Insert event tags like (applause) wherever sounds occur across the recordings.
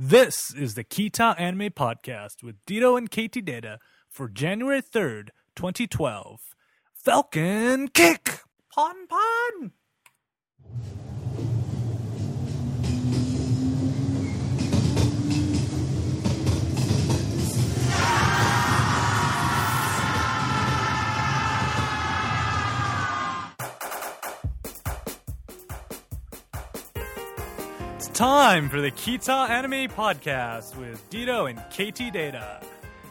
This is the Kita Anime Podcast with Dito and KT Data for January 3rd, 2012. Falcon Kick! Pon Pon! Time for the Kita Anime Podcast with Dito and KT Data.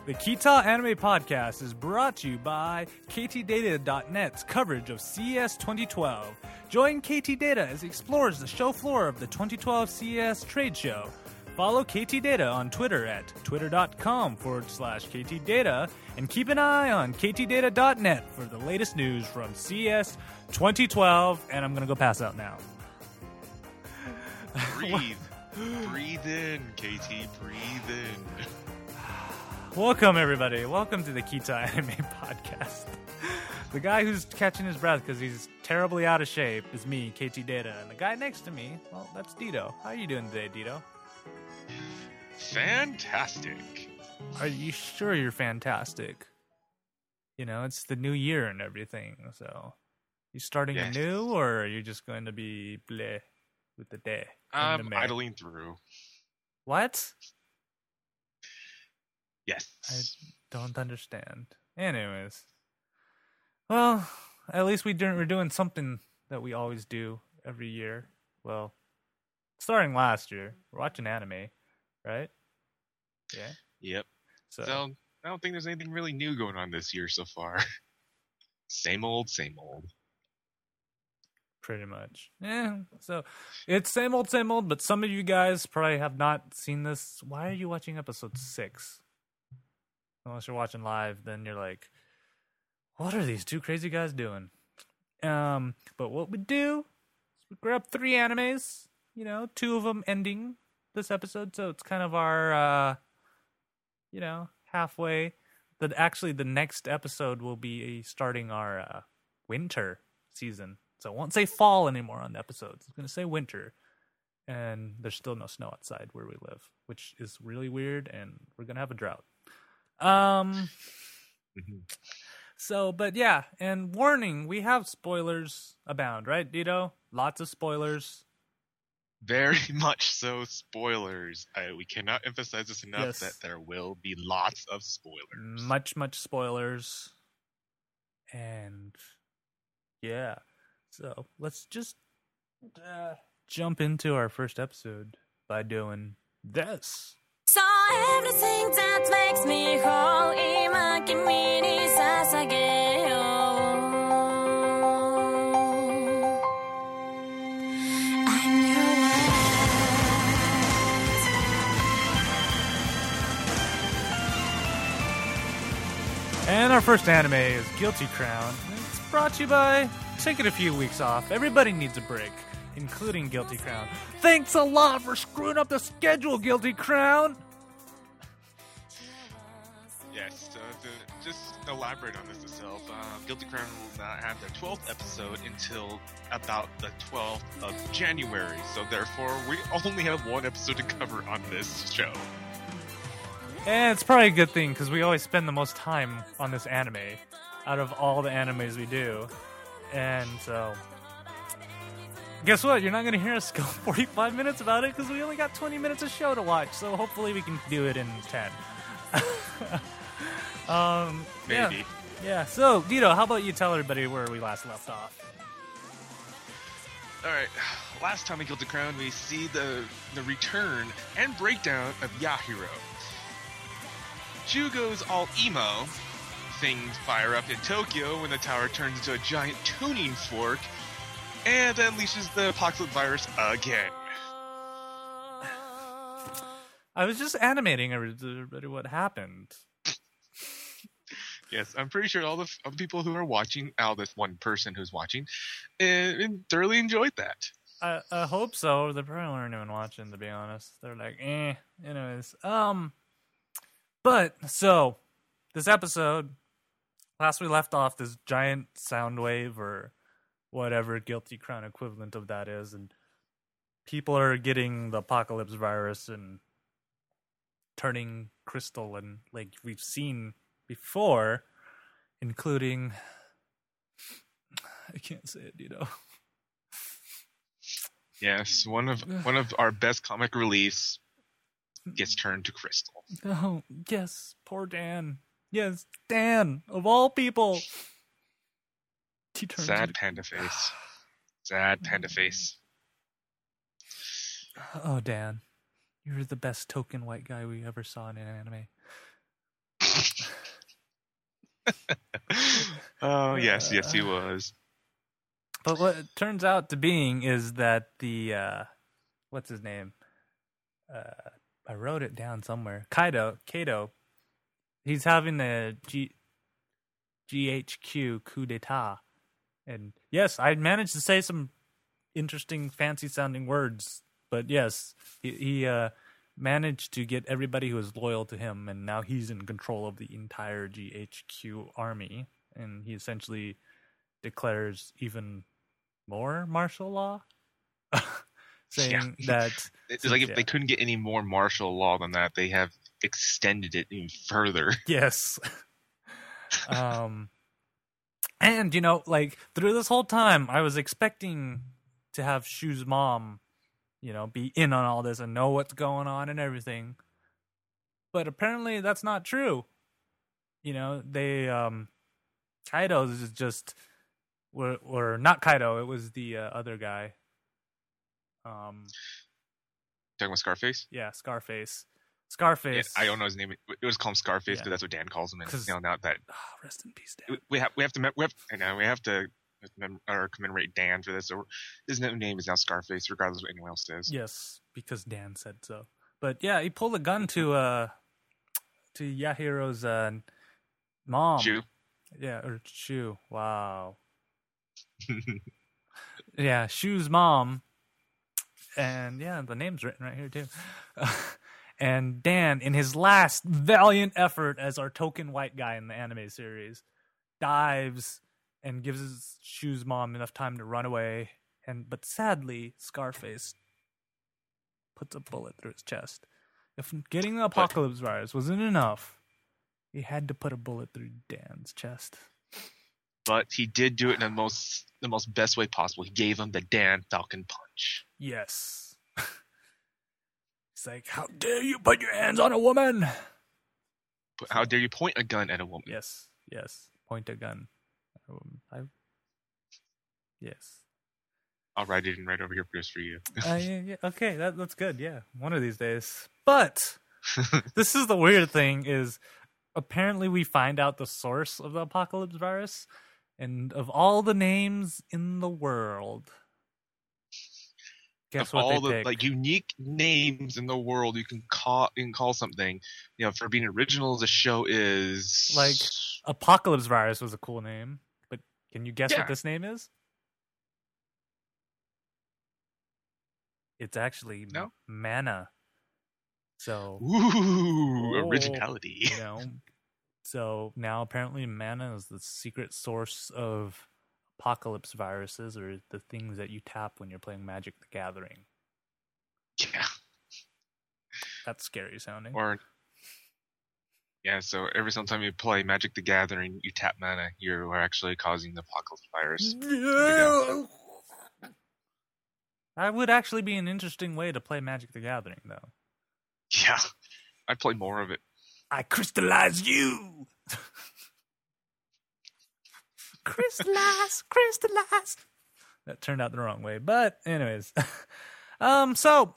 The Kita Anime Podcast is brought to you by KTData.net's coverage of CES 2012. Join KT Data as he explores the show floor of the 2012 CES trade show. Follow KT Data on Twitter at twitter.com forward slash KT Data and keep an eye on KTData.net for the latest news from CES 2012. And I'm going to go pass out now. Breathe. breathe in, KT. Breathe in. Welcome, everybody. Welcome to the Kita Anime Podcast. The guy who's catching his breath because he's terribly out of shape is me, KT Data. And the guy next to me, well, that's Dito. How are you doing today, Dito? Fantastic. Are you sure you're fantastic? You know, it's the new year and everything. So, you starting Yes. anew, or are you just going to be bleh with the day? I'm um, idling through. What? Yes. I don't understand. Anyways, well, at least we doing, we're doing something that we always do every year. Well, starting last year, we're watching anime, right? Yeah. Yep. So, So I don't think there's anything really new going on this year so far. (laughs) same old, same old. Pretty much, yeah. So it's same old, same old. But some of you guys probably have not seen this. Why are you watching episode six? Unless you're watching live, then you're like, what are these two crazy guys doing? Um, but what we do is we grab three animes, you know, two of them ending this episode, so it's kind of our, uh, you know, halfway. That actually the next episode will be starting our uh, winter season, so it won't say fall anymore on the episodes. It's gonna say winter, and there's still no snow outside where we live, which is really weird, and we're gonna have a drought. Um. Mhm. So, but yeah, and warning, we have spoilers abound, right, Dito? Lots of spoilers. Very (laughs) much so. Spoilers. I, we cannot emphasize this enough Yes. that there will be lots of spoilers. Much, much spoilers. And yeah. So, let's just uh, jump into our first episode by doing this. So everything that makes me whole 今君に捧げよう I'm your And our first anime is Guilty Crown. It's brought to you by taking a few weeks off. Everybody needs a break, including Guilty Crown. Thanks a lot for screwing up the schedule, Guilty Crown. Yes, so to just elaborate on this itself, uh, Guilty Crown will not have their 12th episode until about the 12th of January, so therefore we only have one episode to cover on this show. And it's probably a good thing because we always spend the most time on this anime out of all the animes we do. And so, guess what? You're not going to hear us go (laughs) 45 minutes about it because we only got 20 minutes of show to watch. So hopefully we can do it in 10. (laughs) um. Maybe. Yeah. So, Dito, how about you tell everybody where we last left off? Alright, last time we killed the Crown we see the, the return and breakdown of Yahiro. Shu goes all emo, things fire up in Tokyo when the tower turns into a giant tuning fork, and unleashes the apocalypse virus again. I was just animating everybody what happened. Yes, I'm pretty sure all the f- people who are watching, all this one person who's watching, uh, thoroughly enjoyed that. I, I hope so. They probably weren't even watching, to be honest. They're like, eh. Anyways, um, but so this episode, last we left off, this giant sound wave or whatever guilty crown equivalent of that is, and people are getting the apocalypse virus and turning crystal and like we've seen before, including I can't say it, you know. Yes, one of one of our best comic reliefs gets turned to crystal. Oh, yes, poor Dan. Yes, Dan, of all people. He turns Sad panda (sighs) face. Sad panda face. Oh, Dan, you're the best token white guy we ever saw in an anime. (laughs) oh yes, yes he was. But what it turns out to being is that the uh what's his name? Uh I wrote it down somewhere. Kaido, Kato. He's having a G GHQ coup d'etat. And yes, I managed to say some interesting fancy sounding words, but yes, he, he uh managed to get everybody who was loyal to him and now he's in control of the entire GHQ army and he essentially declares even more martial law (laughs) saying that It's like if yeah. they couldn't get any more martial law than that, they have extended it even further. (laughs) yes. Um and you know like through this whole time i was expecting to have shu's mom you know be in on all this and know what's going on and everything. But apparently that's not true. You know they um kaido's is just or, or not kaido it was the uh, other guy. Um Talking about Scarface. yeah scarface Yeah, scarface I don't know his name. It was called Scarface, Yeah. but that's what Dan calls him. And you know, now that Ah, rest in peace Dan. we have we have to we have I know we have to mem- or commemorate Dan for this. So his new name is now Scarface, regardless of what anyone else says. Yes, because Dan said so. But yeah, he pulled a gun to uh to Yahiro's uh mom. Jew. Yeah, or Shu. Wow. (laughs) Yeah, Shu's mom. And yeah, the name's written right here too. (laughs) and Dan, in his last valiant effort as our token white guy in the anime series, dives and gives his Shu's mom enough time to run away. And but sadly, Scarface puts a bullet through his chest. If getting the apocalypse virus wasn't enough, he had to put a bullet through Dan's chest. but he did do it in the most the most best way possible. He gave him the Dan Falcon punch. Yes. (laughs) He's like, How dare you put your hands on a woman? How dare you point a gun at a woman? Yes, yes. Point a gun. at a woman. I... Yes. I'll write it in right over here just for you. Uh, (laughs) yeah, yeah, okay, that, that's good. Yeah, one of these days. But (laughs) this is the weird thing: is apparently we find out the source of the apocalypse virus, and of all the names in the world, guess of all the picked? like unique names in the world you can call you can call something you know for being original the show is Like, Apocalypse virus was a cool name, but can you guess Yeah. what this name is? It's actually No? mana. So ooh Oh. originality you know. So now apparently mana is the secret source of apocalypse viruses or the things that you tap when you're playing Magic the Gathering. yeah That's scary sounding. or yeah so every single time you play magic the gathering you tap mana you are actually causing the apocalypse virus. That would actually be an interesting way to play Magic the Gathering though. yeah i'd play more of it I crystallize you. (laughs) crystallize, crystallize. That turned out the wrong way, but anyways, (laughs) um, so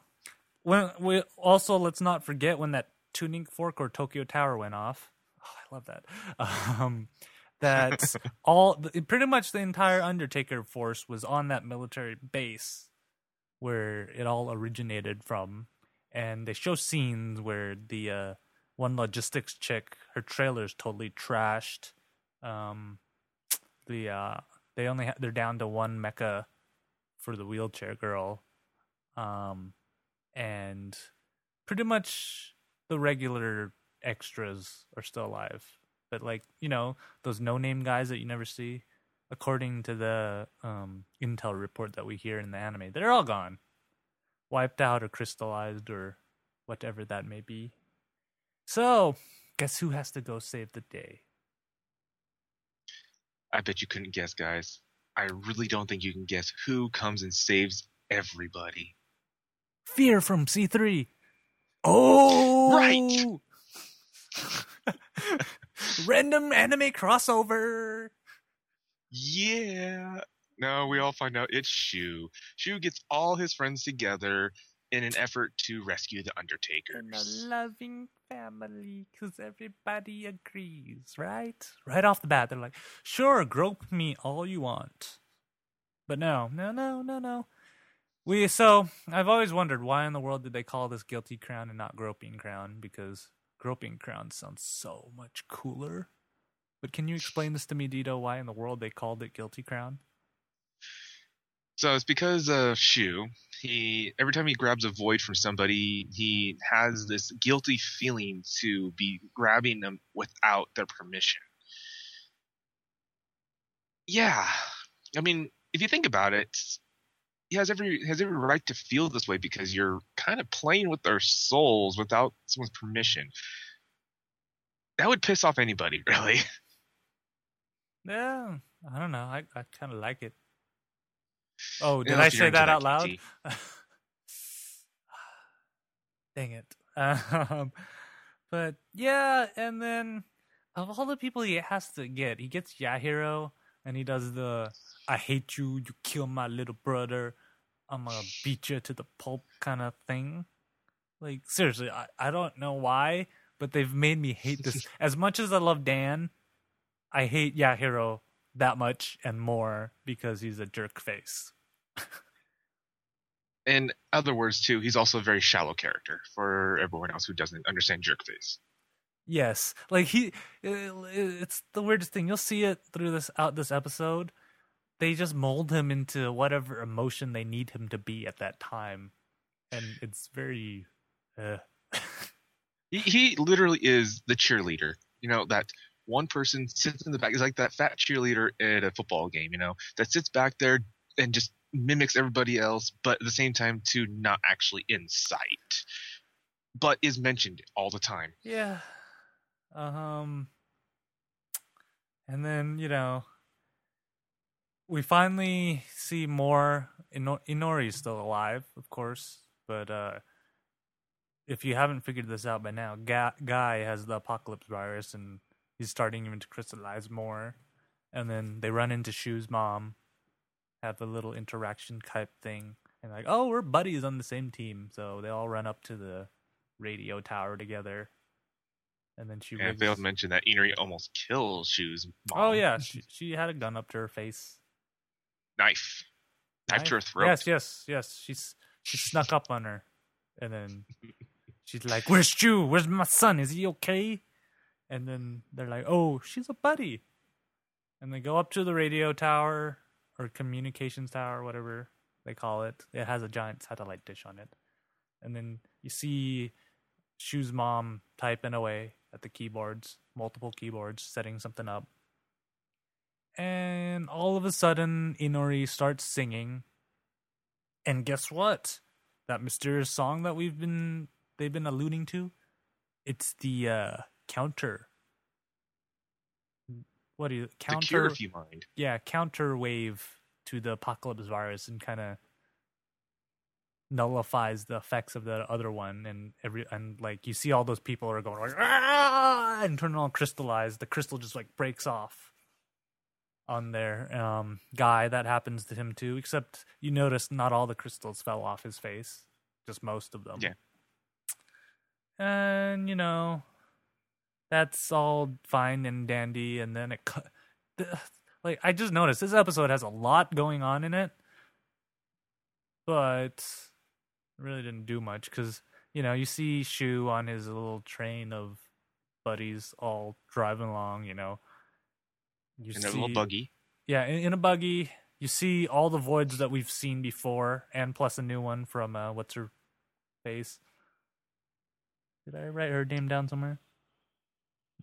when we also let's not forget when that tuning fork or Tokyo Tower went off. Oh, I love that. (laughs) Um, that (laughs) all pretty much the entire Undertaker force was on that military base where it all originated from, and they show scenes where the uh, one logistics chick, her trailer's totally trashed. Um, uh, they only ha- they're down to one mecha for the wheelchair girl, um, and pretty much the regular extras are still alive. But like you know those no name guys that you never see, according to the um, intel report that we hear in the anime, they're all gone, wiped out or crystallized or whatever that may be. So, guess who has to go save the day? I bet you couldn't guess, guys. I really don't think you can guess who comes and saves everybody. Fear from C3. Oh, Right. (laughs) Random anime crossover. Yeah. No, we all find out it's Shu. Shu gets all his friends together in an effort to rescue the In a loving family, because everybody agrees, right? Right off the bat, they're like, sure, grope me all you want. But no, no, no, no, no. We so I've always wondered why in the world did they call this guilty crown and not groping crown? Because groping crown sounds so much cooler. But can you explain this to me, Dito? Why in the world they called it guilty crown? So it's because of Shu. He every time he grabs a void from somebody, he has this guilty feeling to be grabbing them without their permission. Yeah, I mean, if you think about it, he has every has every right to feel this way because you're kind of playing with their souls without someone's permission. That would piss off anybody, (laughs) really. Yeah, I don't know. I, I kind of like it. Oh, did I say that out loud? (sighs) Dang it. (laughs) Um, but yeah, and then of all the people he has to get, he gets Yahiro and he does the I hate you, you kill my little brother, I'm gonna beat you to the pulp kind of thing. Like, seriously, I, I don't know why, but they've made me hate this. (laughs) as much as I love Dan, I hate Yahiro that much and more because he's a jerk face. In other words, too, he's also a very shallow character for everyone else who doesn't understand jerk face. Yes, like he, uh, it's the weirdest thing. You'll see it through this out this episode. They just mold him into whatever emotion they need him to be at that time, and it's very. Uh, (laughs) He, he literally is the cheerleader. You know, that one person sits in the back. It's like that fat cheerleader at a football game, you know, that sits back there and just mimics everybody else, but at the same time, too, not actually in sight, but is mentioned all the time. yeah, um, and then you know, we finally see more. Ino- Inori's still alive, of course, but uh if you haven't figured this out by now, Ga- Guy has the apocalypse virus, and he's starting even to crystallize more. And then they run into Shu's mom, have a little interaction type thing, and like, oh, we're buddies on the same team. So they all run up to the radio tower together. And then she And I failed to mention that Inori almost kills Shu's mom. Oh yeah, she, she had a gun up to her face. Knife. Knife to her throat. Yes, yes, yes. She's she snuck up on her, and then she's like, "Where's Shu? Where's my son? Is he okay?" And then they're like, "Oh, she's a buddy," and they go up to the radio tower or communications tower, whatever they call it. It has a giant satellite dish on it, and then you see Shu's mom typing away at the keyboards, multiple keyboards, setting something up. And all of a sudden, Inori starts singing. And guess what? That mysterious song that we've been they've been alluding to, it's the uh counter. What do you The counter? cure, if you mind. yeah, counter wave to the apocalypse virus and kind of nullifies the effects of the other one and every and like you see all those people are going like ah! and turn all crystallized the crystal just like breaks off on their um guy that happens to him too except you notice not all the crystals fell off his face just most of them Yeah. and you know that's all fine and dandy and then it cut like I just noticed this episode has a lot going on in it, but it really didn't do much because you know you see Shu on his little train of buddies all driving along. You know, you In a little buggy. yeah, in, in a buggy. You see all the voids that we've seen before, and plus a new one from uh, what's her face. Did I write her name down somewhere?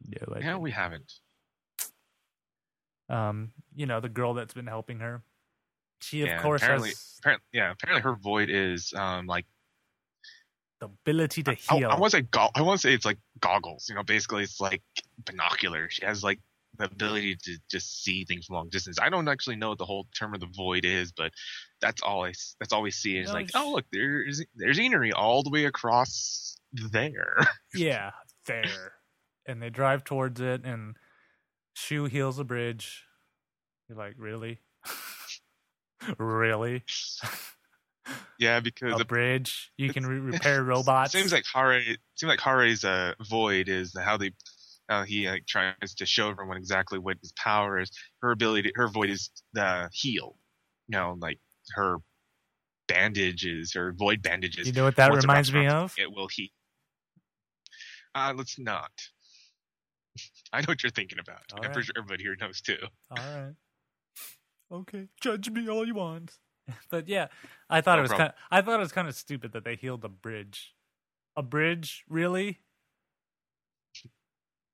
No, I No, we haven't. um, you know, the girl that's been helping her. She of Yeah, course apparently, has apparently, yeah, apparently her void is um like the ability to I, heal. I want to say go- I want to say it's like goggles. You know, basically it's like binoculars. She has like the ability to just see things from long distance. I don't actually know what the whole term of the void is, but that's all I that's all we see is No, like, it's- oh look, there's there's Enery all the way across there. (laughs) yeah, there. And they drive towards it, and Shu heals a bridge. You're like, really? (laughs) really? (laughs) yeah, because A the bridge? You can re- (laughs) repair It robots? seems like Hare. Seems like Hare's uh, void is how they, how he like tries to show everyone exactly what his power is. Her ability, her void is the heal. You know, like her bandages, her void bandages. you know what that once reminds me of? It will heal. Uh, let's not. I know what you're thinking about. All I'm right. pretty sure everybody here knows too. All right. Okay, judge me all you want. (laughs) But yeah, I thought No it was kind. I thought it was kind of stupid that they healed a bridge. A bridge, really?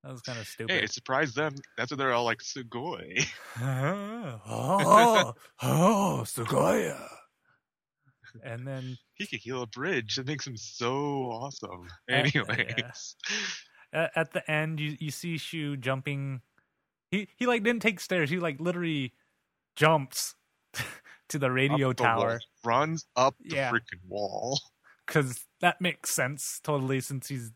That was kind of stupid. Hey, it surprised them. That's what they're all like, Sugoi. (laughs) (laughs) oh, oh, Sugoya. And then he can heal a bridge. That makes him so awesome. Uh, Anyways. at, at the end, you you see Shu jumping. He he like didn't take stairs. He like literally jumps (laughs) to the radio the wall, tower runs up the Yeah. freaking wall. (laughs) because that makes sense totally since he's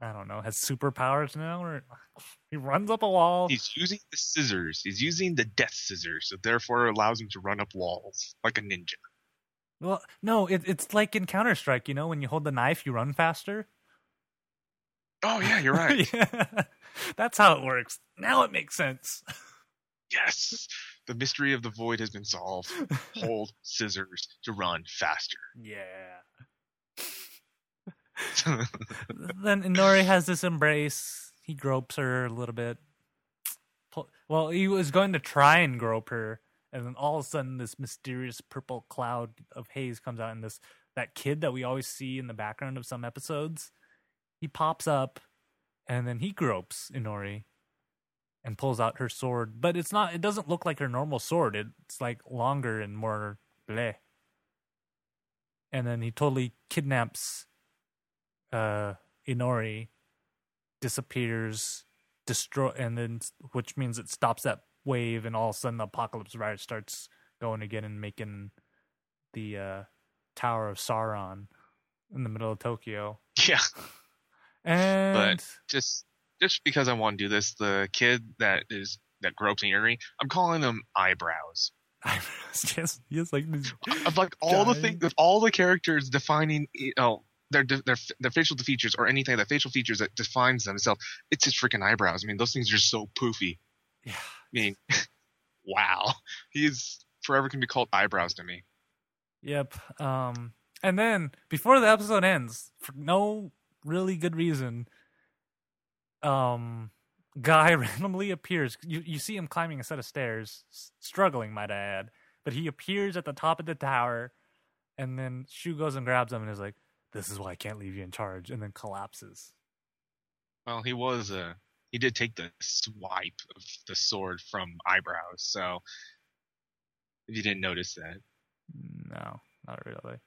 I don't know has superpowers now. Or (laughs) he runs up a wall. He's using the scissors. He's using the death scissors, so therefore it allows him to run up walls like a ninja. Well, no, it, it's like in Counter Strike. You know, when you hold the knife, you run faster. Oh yeah, you're right. (laughs) yeah, that's how it works. Now it makes sense. yes, the mystery of the void has been solved. Hold scissors to run faster. Yeah. (laughs) then Inori has this embrace. He gropes her a little bit. Well, he was going to try and grope her, and then all of a sudden, this mysterious purple cloud of haze comes out, and this that kid that we always see in the background of some episodes, he pops up, and then he gropes Inori, and pulls out her sword. But it's not. It doesn't look like her normal sword. It's like longer and more bleh. And then he totally kidnaps uh Inori disappears destroy and then which means it stops that wave and all of a sudden the apocalypse virus starts going again and making the uh tower of sauron in the middle of tokyo yeah, and just just because I want to do this, the kid that is that gropes Eerie, I'm calling him eyebrows. (laughs) I yes, yes, like this- Of like all the things, of all the characters defining, you know, their their their facial features or anything, the facial features that defines themselves, it's his freaking eyebrows. I mean, those things are so poofy. yeah. I mean, (laughs) wow, he's forever can be called eyebrows to me. Yep. Um, and then before the episode ends, for no really good reason, um, guy (laughs) randomly appears. You you see him climbing a set of stairs, struggling, might I add. But he appears at the top of the tower, and then Shu goes and grabs him and is like, "This is why I can't leave you in charge," and then collapses. Well, he was uh he did take the swipe of the sword from eyebrows, so if you didn't notice that. No, not really.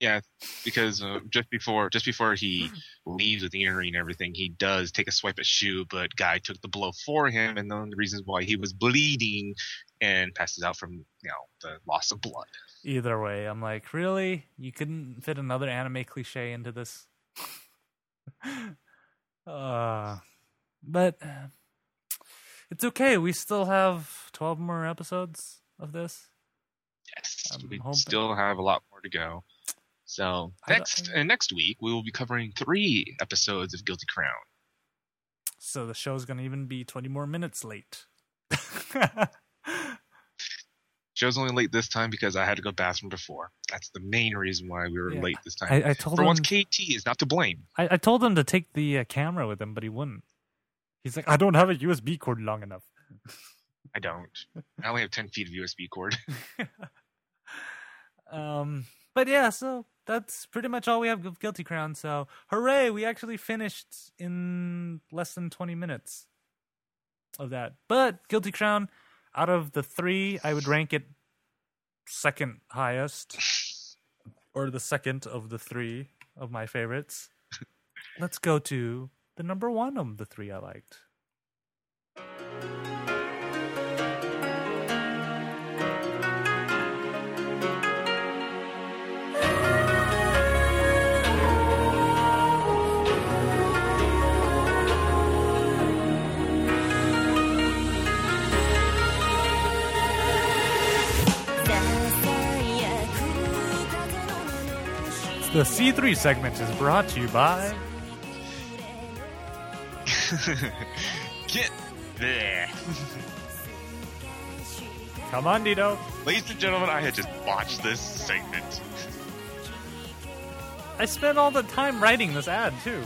Yeah, because uh, just before just before he leaves with the earring and everything, he does take a swipe at Shu, but Guy took the blow for him, and then the reasons why he was bleeding and passes out from you know the loss of blood. Either way, I'm like, really? You couldn't fit another anime cliche into this? (laughs) uh, but uh, it's okay. We still have 12 more episodes of this. Yes, I'm we hoping- still have a lot more to go. So next and next week we will be covering three episodes of Guilty Crown. So the show's going to even be 20 more minutes late. (laughs) Show's only late this time because I had to go bathroom before. That's the main reason why we were Yeah. late this time. I, I told For him once, KT is not to blame. I, I told him to take the uh, camera with him, but he wouldn't. He's like, I don't have a USB cord long enough. (laughs) I don't. I only have 10 feet of USB cord. (laughs) um, but yeah, so that's pretty much all we have of Guilty Crown. So hooray, we actually finished in less than twenty minutes of that. But Guilty Crown, out of the three, I would rank it second highest, or the second of the three. of my favorites. (laughs) Let's go to the number one of the three I liked. The C3 segment is brought to you by. (laughs) Get there. (laughs) Come on, Dito. Ladies and gentlemen, I had just watched this segment. I spent all the time writing this ad, too.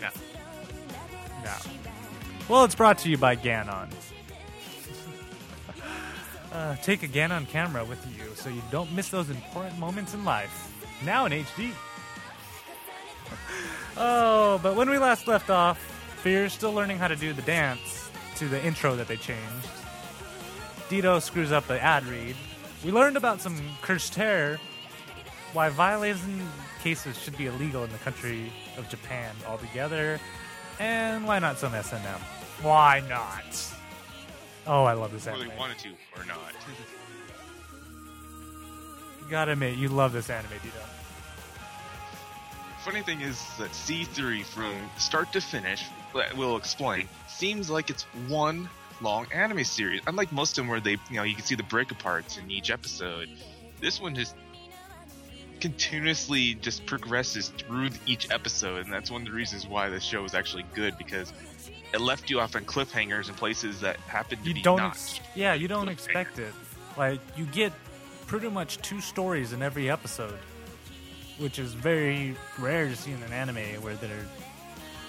Yeah. No. Well, it's brought to you by Ganon. Uh, take a Ganon camera with you so you don't miss those important moments in life. Now in HD. (laughs) oh, but when we last left off, Fear's still learning how to do the dance to the intro that they changed. Dito screws up the ad read. We learned about some cursed hair, why violation cases should be illegal in the country of Japan altogether, and why not some S&M? Why not? Oh, I love this Whether anime. they wanted to or not. You gotta admit, you love this anime, Dito. Funny thing is that C3 from start to finish, we'll explain, seems like it's one long anime series. Unlike most of them where they, you know, you can see the break aparts in each episode. This one just continuously just progresses through each episode, and that's one of the reasons why the show is actually good because it left you off on cliffhangers in places that happened to You be don't, not. ex- yeah, you don't expect it. Like you get pretty much two stories in every episode, which is very rare to see in an anime where they're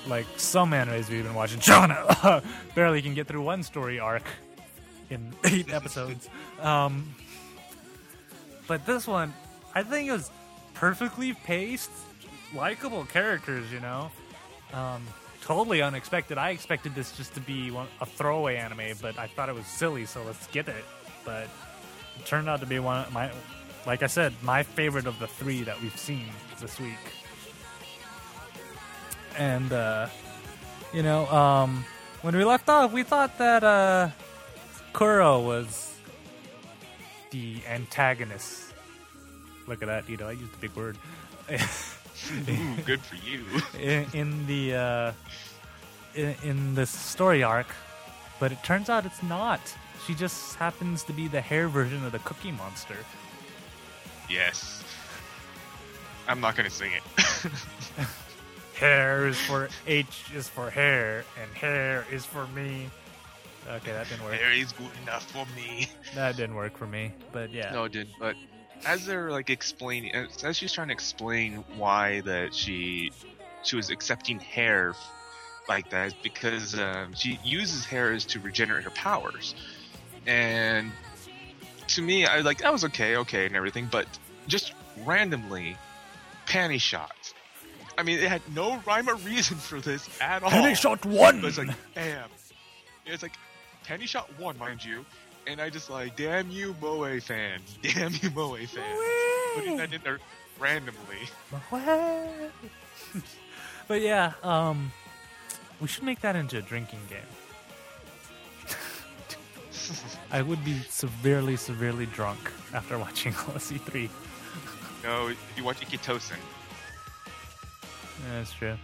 like some animes we've been watching. (laughs) Jana (laughs) barely can get through one story arc in (laughs) eight episodes. Um, but this one, I think it was perfectly paced, likable characters. You know, um, totally unexpected. I expected this just to be one, a throwaway anime, but I thought it was silly, so let's get it. But it turned out to be one of my, like I said, my favorite of the three that we've seen this week. And uh, you know, um, when we left off, we thought that uh, Kuro was the antagonist. Look at that, you know, I used a big word. (laughs) Ooh, (laughs) good for you. in, in the uh, in, in the story arc, but it turns out it's not. She just happens to be the hair version of the Cookie Monster. yes. I'm not gonna sing it. (laughs) Hair is for H is for hair, and hair is for me. Okay, that didn't work. Hair is good enough for me. That didn't work for me. But yeah, No, it didn't. But as they're like explaining, as she's trying to explain why that she she was accepting hair like that, because um, she uses hair as to regenerate her powers. And to me, I like that was okay, okay, and everything, but just randomly, panty shots. I mean, it had no rhyme or reason for this at all. Penny shot one. It was like, bam. was like, penny shot one, mind you. And I just like, damn you, Moe fan. (laughs) Damn you, Moe fan. Putting that in there randomly. (laughs) but yeah, um, we should make that into a drinking game. (laughs) I would be severely, severely drunk after watching Odyssey 3. No, you watch Ikkitousen. Yeah, that's true.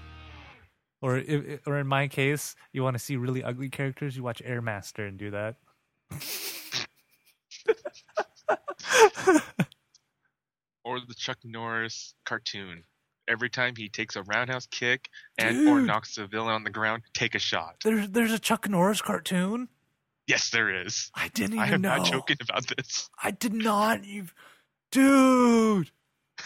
Or, if, or in my case, you want to see really ugly characters, you watch Air Master and do that. (laughs) Or the Chuck Norris cartoon. Every time he takes a roundhouse kick and or knocks a villain on the ground, take a shot. There's there's a Chuck Norris cartoon. Yes, there is. I didn't even know. I am know. not joking about this. I did not even, dude. (laughs)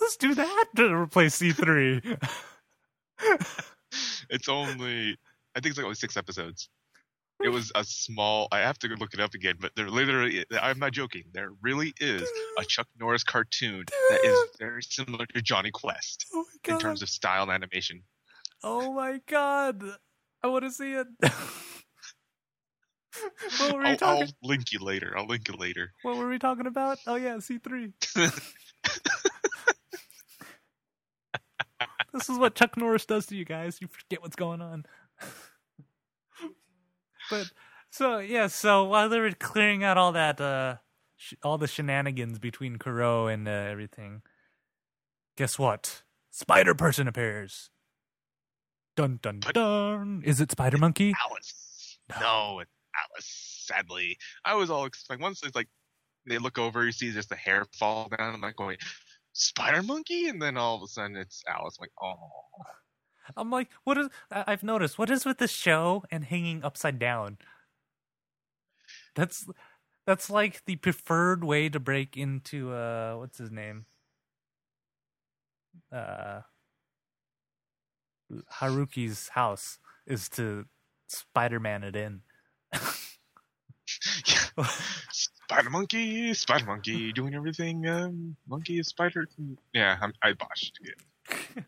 Let's do that to replace C three. (laughs) It's only, I think it's like only six episodes. It was a small. I have to look it up again, but there literally. I'm not joking. There really is a Chuck Norris cartoon that is very similar to Jonny Quest oh in terms of style and animation. oh my god! I want to see it. (laughs) What were we I'll, talking? I'll link you later. I'll link you later. What were we talking about? Oh yeah, C three. (laughs) this is what Chuck Norris does to you guys. You forget what's going on. But so yeah, so while they were clearing out all that, uh, sh- all the shenanigans between Kuro and uh, everything, guess what? Spider Person appears. Dun dun dun. Is it Spider Monkey? Alice. No, it's Alice. Sadly, I was all like, Once it's like they look over, you see just the hair fall down. I'm like going, Spider Monkey, and then all of a sudden it's Alice. I'm like, oh, I'm like, what is? I- I've noticed what is with this show and hanging upside down. That's that's like the preferred way to break into uh, what's his name? Uh, Haruki's house is to Spider-Man it in. (laughs) Spider Monkey, Spider Monkey, doing everything. Um, monkey is Spider. Yeah, I'm, I botched it.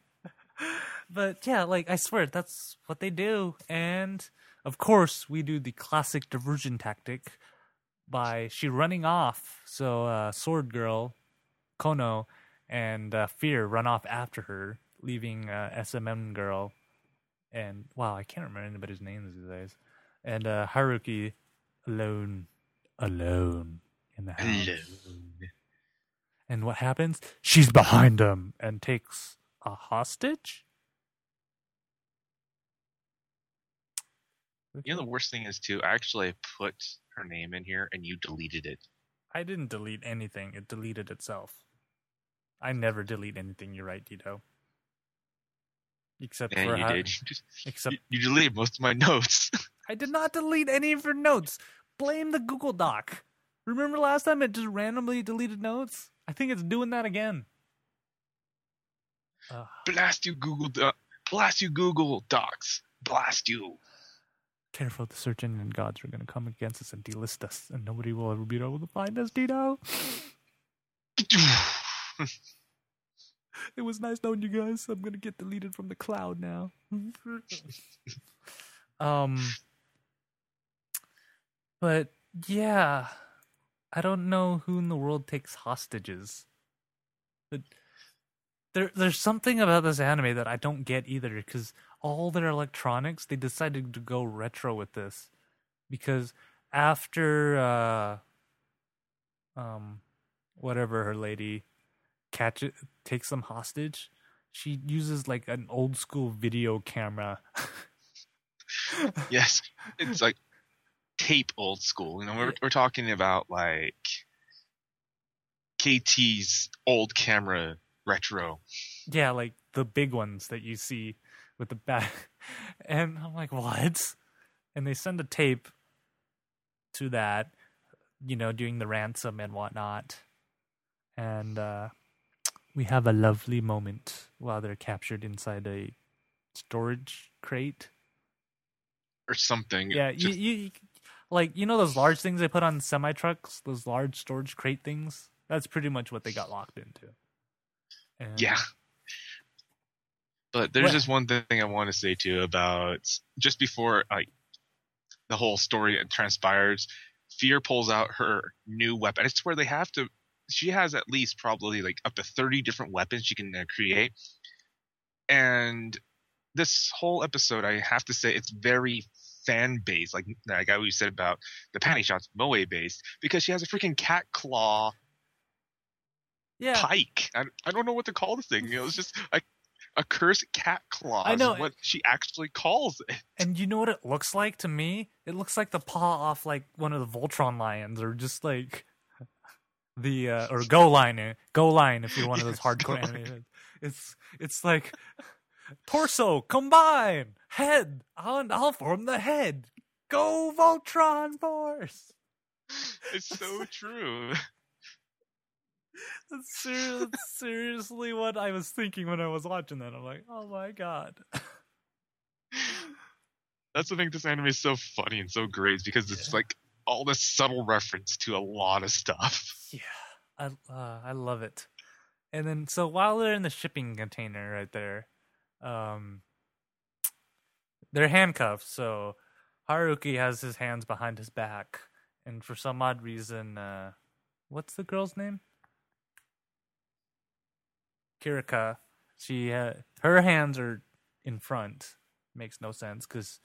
(laughs) but yeah, like I swear that's what they do. And of course, we do the classic diversion tactic by she running off. So uh, Sword Girl, Kono, and uh, Fear run off after her, leaving uh, SMM Girl and wow, I can't remember anybody's names these days. And uh, Haruki alone, alone in the house. And what happens? She's behind him and takes a hostage. You know the worst thing is too. I actually put her name in here, and you deleted it. I didn't delete anything. It deleted itself. I never delete anything. You're right, Tito. Except Yeah, for you how- did. You, (laughs) just, Except you, you deleted most of my notes. (laughs) I did not delete any of your notes. Blame the Google Doc. Remember last time it just randomly deleted notes? I think it's doing that again. Ugh. blast you, Google. Do- blast you, Google Docs. Blast you. Careful, the search engine gods are going to come against us and delist us, and nobody will ever be able to find us, Tito. (laughs) It was nice knowing you guys. I'm gonna get deleted from the cloud now. (laughs) um, but yeah, I don't know who in the world takes hostages. But there, there's something about this anime that I don't get either. Because all their electronics, they decided to go retro with this. Because after, uh, um, whatever her lady catch it takes them hostage she uses like an old school video camera yes, it's like tape old school. You know, we're we're talking about like KT's old camera retro. yeah like the big ones that you see with the back (laughs) and i'm like what and they send a tape to that you know doing the ransom and whatnot and uh we have a lovely moment while they're captured inside a storage crate or something. Yeah, you, Just- you, you like you know those large things they put on semi trucks, those large storage crate things. That's pretty much what they got locked into. And yeah. But there's What- just one thing I want to say too about just before like the whole story transpires. Fear pulls out her new weapon. I swear they have to. She has at least probably like up to thirty different weapons she can uh, create. And this whole episode, I have to say, it's very fan based. Like like I always said about the panty shots, moe based, because she has a freaking cat claw yeah, pike. I, I don't know what to call the thing. You know, it's just a, a cursed cat claw. I know. Is what she actually calls it. and you know what it looks like to me? It looks like the paw off like one of the Voltron lions, or just like the uh, or GoLion, Go Line if you're one of those (laughs) hardcore animators. It's it's like torso combine head on. I'll form the head. Go Voltron Force. It's so (laughs) true. (laughs) That's ser- that's seriously what I was thinking when I was watching that. I'm like, oh my god. (laughs) That's what makes this anime is so funny and so great because it's like all this subtle reference to a lot of stuff. Yeah, I uh, I love it. And then so while they're in the shipping container right there, um, they're handcuffed. So Haruki has his hands behind his back, and for some odd reason, uh, what's the girl's name? Kirika. She uh, her hands are in front. Makes no sense because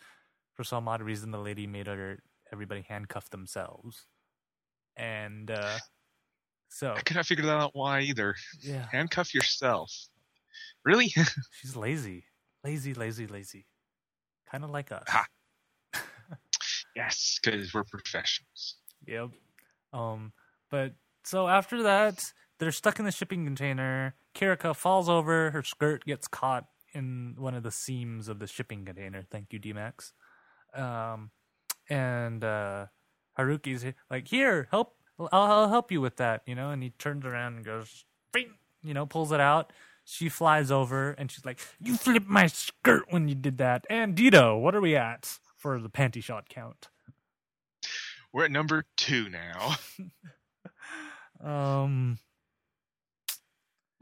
for some odd reason the lady made her everybody handcuff themselves, and uh, so I cannot figure that out why either. yeah, Handcuff yourself. Really? (laughs) she's lazy, lazy, lazy, lazy, kind of like us. (laughs) Yes, because we're professionals. Yep. Um, but so after that, they're stuck in the shipping container. Kirika falls over. Her skirt gets caught in one of the seams of the shipping container. Thank you, D-Max. Um, and uh, Haruki's like, "Here, help! I'll, I'll help you with that." You know, and he turns around and goes, "Bing!" You know, pulls it out. She flies over and she's like, "You flipped my skirt when you did that." And Dito, what are we at for the panty shot count? We're at number two now. (laughs) Um.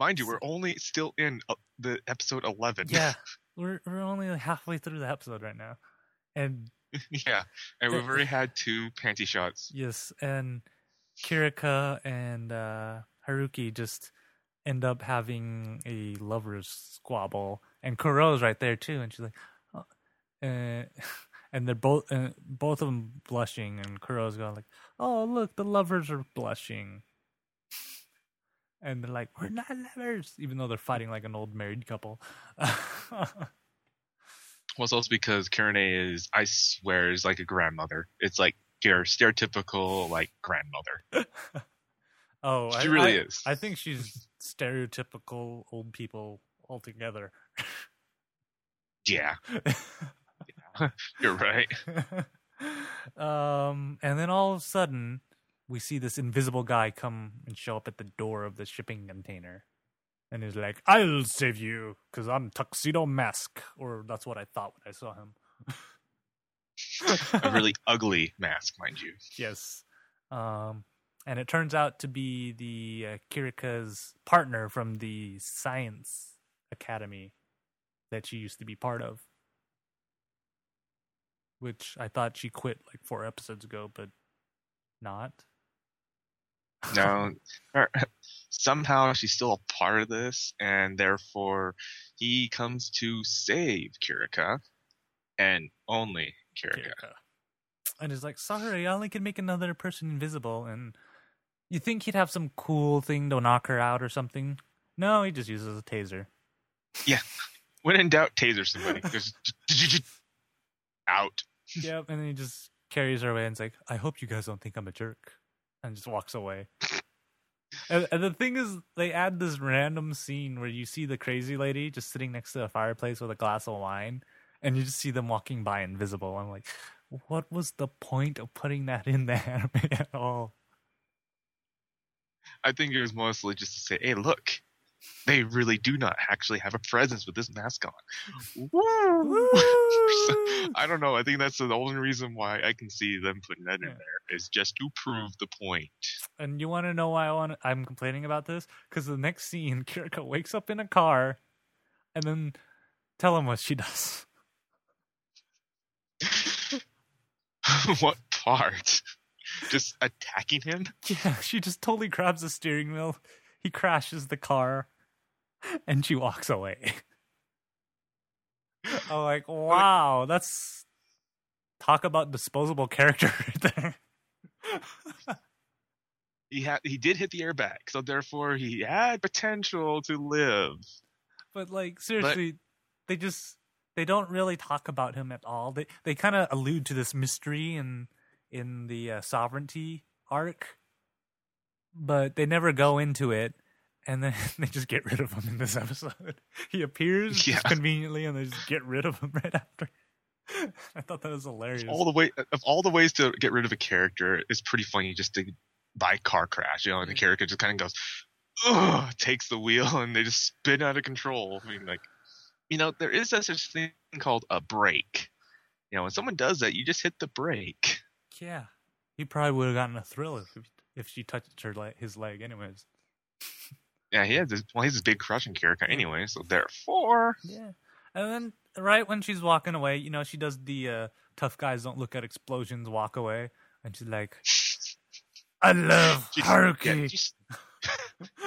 Mind you, we're only still in uh, the episode 11. Yeah, (laughs) we're we're only halfway through the episode right now, and (laughs) yeah. And we've already had two panty shots. yes, and Kirika and uh, Haruki just end up having a lovers squabble, and Kuro's right there too, and she's like, oh, uh, (laughs) and they're both uh, both of them blushing, and Kuro's going like, "Oh, look, the lovers are blushing." And they're like, "We're not lovers," even though they're fighting like an old married couple. (laughs) Well, it's also because Kirane is, I swear, is like a grandmother. It's like your stereotypical, like, grandmother. (laughs) Oh, She I, really I- is. I think she's stereotypical old people altogether. Yeah, (laughs) you're right. um, and then all of a sudden, we see this invisible guy come and show up at the door of the shipping container, and he's like, "I'll save you because I'm Tuxedo Mask," or that's what I thought when I saw him. a really (laughs) ugly mask, mind you. Yes. Um, and it turns out to be the uh, Kirika's partner from the science academy that she used to be part of. Which I thought she quit like four episodes ago, but not. (laughs) No, somehow she's still a part of this, and therefore he comes to save Kirika, and only Kirika. Kirika. And he's like, sorry, I only can make another person invisible. And you think he'd have some cool thing to knock her out or something? No, he just uses a taser. Yeah. When in doubt, taser somebody. Just (laughs) (laughs) out. yep, and then he just carries her away and is like, I hope you guys don't think I'm a jerk. And just walks away. and, and the thing is, they add this random scene where you see the crazy lady just sitting next to a fireplace with a glass of wine, and you just see them walking by invisible. I'm like, what was the point of putting that in the (laughs) anime at all? I think it was mostly just to say, hey, look, they really do not actually have a presence with this mask on. (laughs) I don't know. I think that's the only reason why I can see them putting that in there is just to prove the point. And you want to know why I want? I'm complaining about this because the next scene, (laughs) Kirika wakes up in a car, and then tell him what she does. (laughs) what part? Just attacking him? Yeah, she just totally grabs the steering wheel. He crashes the car, (laughs) and she walks away. (laughs) I'm like, wow, that's talk about disposable character (laughs) right there. He had he did hit the airbag, so therefore he had potential to live. but like, seriously, they just they don't really talk about him at all. They they kind of allude to this mystery in in the uh, sovereignty arc, but they never go into it. And then (laughs) they just get rid of him in this episode. (laughs) He appears Yeah. conveniently, and they just get rid of him (laughs) right after. I thought that was hilarious. All the way of all the ways to get rid of a character, it's pretty funny just to buy car crash, you know, and the character just kind of goes, ugh, takes the wheel, and they just spin out of control. I mean, like, you know, there is such a such thing called a brake. You know, when someone does that, you just hit the brake. yeah, he probably would have gotten a thrill if if she touched her his leg, anyways. Yeah, he has this. Well, he's this big crushing character anyway, so therefore, Yeah. And then right when she's walking away, you know, she does the uh, tough guys don't look at explosions, walk away, and she's like, "I love (laughs) She's- Haruki." yeah, she's,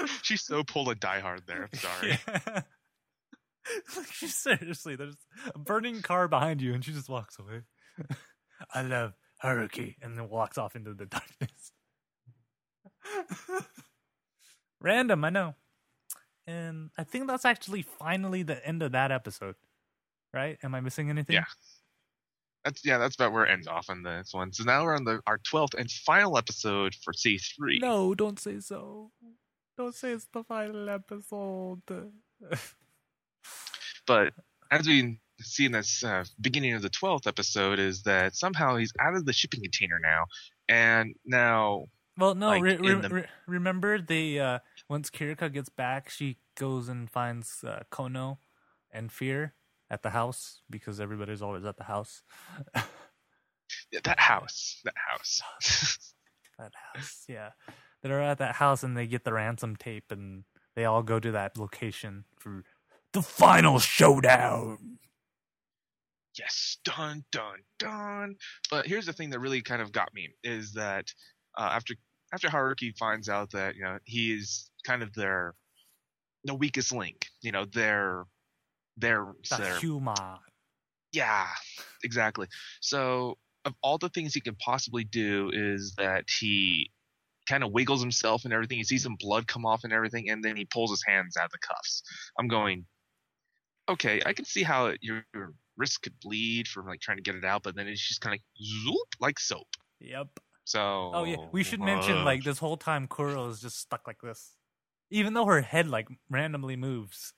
(laughs) she's so pulled a Die Hard there. I'm (laughs) sorry. Yeah. like she seriously, there's a burning car behind you, and she just walks away. I love Haruki, and then walks off into the darkness. Random, I know. And I think that's actually finally the end of that episode. Right? Am I missing anything? Yeah. That's yeah, that's about where it ends off on this one. So now we're on the our twelfth and final episode for C three. No, don't say so. Don't say it's the final episode. (laughs) But as we see in this uh, beginning of the twelfth episode, is that somehow he's out of the shipping container now, and now Well, no. Like, re- re- the- re- remember, they uh, once Kirika gets back, she goes and finds uh, Kono and Fear at the house because everybody's always at the house. that house, that house. (laughs) That house, yeah. They're at that house and they get the ransom tape and they all go to that location for the final showdown. yes, dun dun dun. But here's the thing that really kind of got me is that uh, after after Haruki finds out that you know he is kind of their the weakest link, you know their their The their humor. Yeah, exactly. So, of all the things he can possibly do, is that he kind of wiggles himself and everything. He sees some blood come off and everything, and then he pulls his hands out of the cuffs. I'm going, okay, I can see how it, your, your wrist could bleed from like trying to get it out, but then it's just kind of zoop like soap. Yep. So, Oh yeah, we should mention uh, like this whole time Kuro is just stuck like this, even though her head like randomly moves,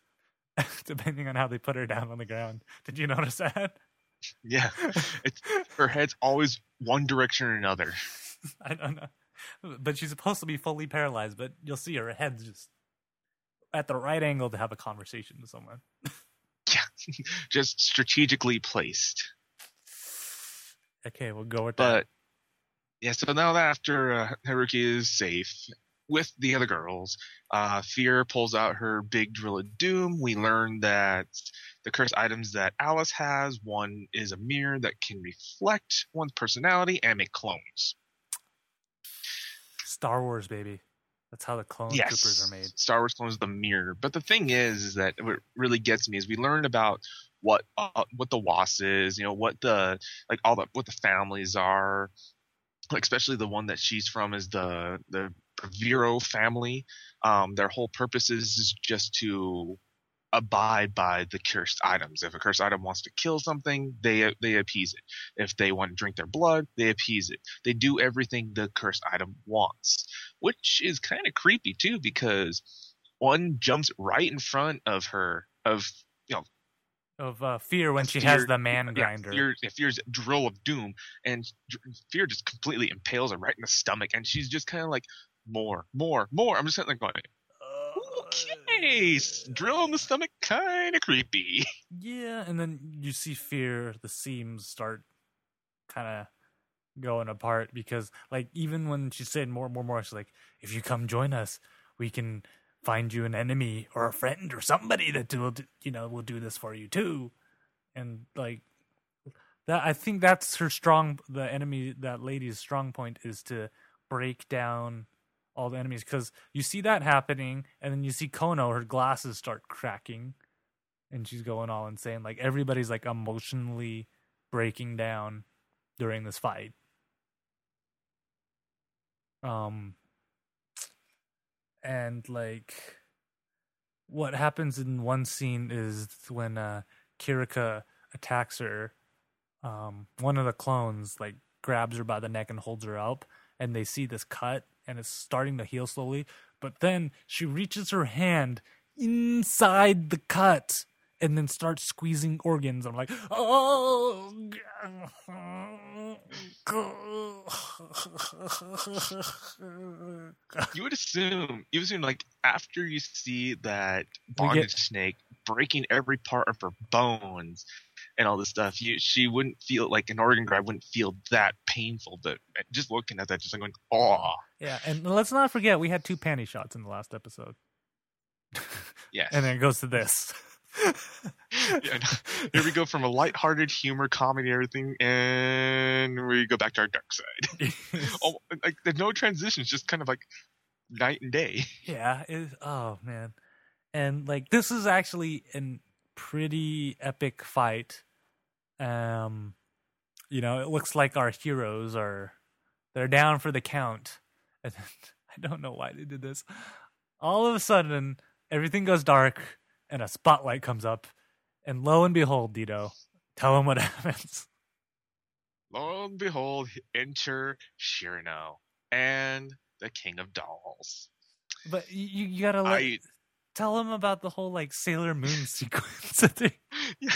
(laughs) depending on how they put her down on the ground. Did you notice that? yeah, her head's always one direction or another. (laughs) I don't know, but she's supposed to be fully paralyzed. But you'll see her head's just at the right angle to have a conversation with someone. (laughs) Yeah, just strategically placed. Okay, we'll go with that. But yeah, so now that after uh, Haruki is safe with the other girls, uh, Fear pulls out her big drill of doom. We learn that the cursed items that Alice has, one is a mirror that can reflect one's personality and make clones. Star Wars, baby. That's how the clone yes, troopers are made. Star Wars clones the mirror. But the thing is, is that what really gets me is we learn about what uh, what the WAS is, you know, what the like all the what the families are, like especially the one that she's from is the the Vero family. Um, their whole purpose is, is just to abide by the cursed items. If a cursed item wants to kill something, they they appease it. If they want to drink their blood, they appease it. They do everything the cursed item wants, which is kind of creepy too because one jumps right in front of her of you know Of uh, fear when she Fear- has the man yeah, grinder. Fear, yeah, Fear's drill of doom, and Fear just completely impales her right in the stomach, and she's just kind of like more, more, more. I'm just of like going, okay, uh, s- drill in the stomach, kind of creepy. Yeah, and then you see fear, the seams start kind of going apart because, like, even when she said more, more, more, she's like, "If you come join us, we can find you an enemy or a friend or somebody that will, do, you know, will do this for you too." And like that, I think that's her strong. The enemy, that lady's strong point is to break down all the enemies because you see that happening, and then you see Kono, her glasses start cracking and she's going all insane. Like everybody's like emotionally breaking down during this fight. Um and like what happens in one scene is when uh Kirika attacks her, um one of the clones like grabs her by the neck and holds her up and they see this cut and it's starting to heal slowly, but then she reaches her hand inside the cut and then starts squeezing organs. I'm like, oh. You would assume, you would assume, like after you see that bondage get- snake breaking every part of her bones and all this stuff, you she wouldn't feel like an organ grab wouldn't feel that painful. But uh, just looking at that, just like going, oh, yeah, and let's not forget we had two panty shots in the last episode, yes. (laughs) and then it goes to this. (laughs) Yeah, here we go from a lighthearted humor, comedy, everything, and we go back to our dark side. (laughs) oh, like there's no transitions, just kind of like night and day. yeah. It, oh man, and like this is actually an pretty epic fight. Um, you know, it looks like our heroes are they're down for the count. (laughs) And I don't know why they did this. All of a sudden, everything goes dark, and a spotlight comes up, and lo and behold, Dito, tell him what (laughs) happens. Lo and behold, enter Shirano and the King of Dolls. But you you gotta let, I tell him about the whole like Sailor Moon (laughs) sequence. yeah,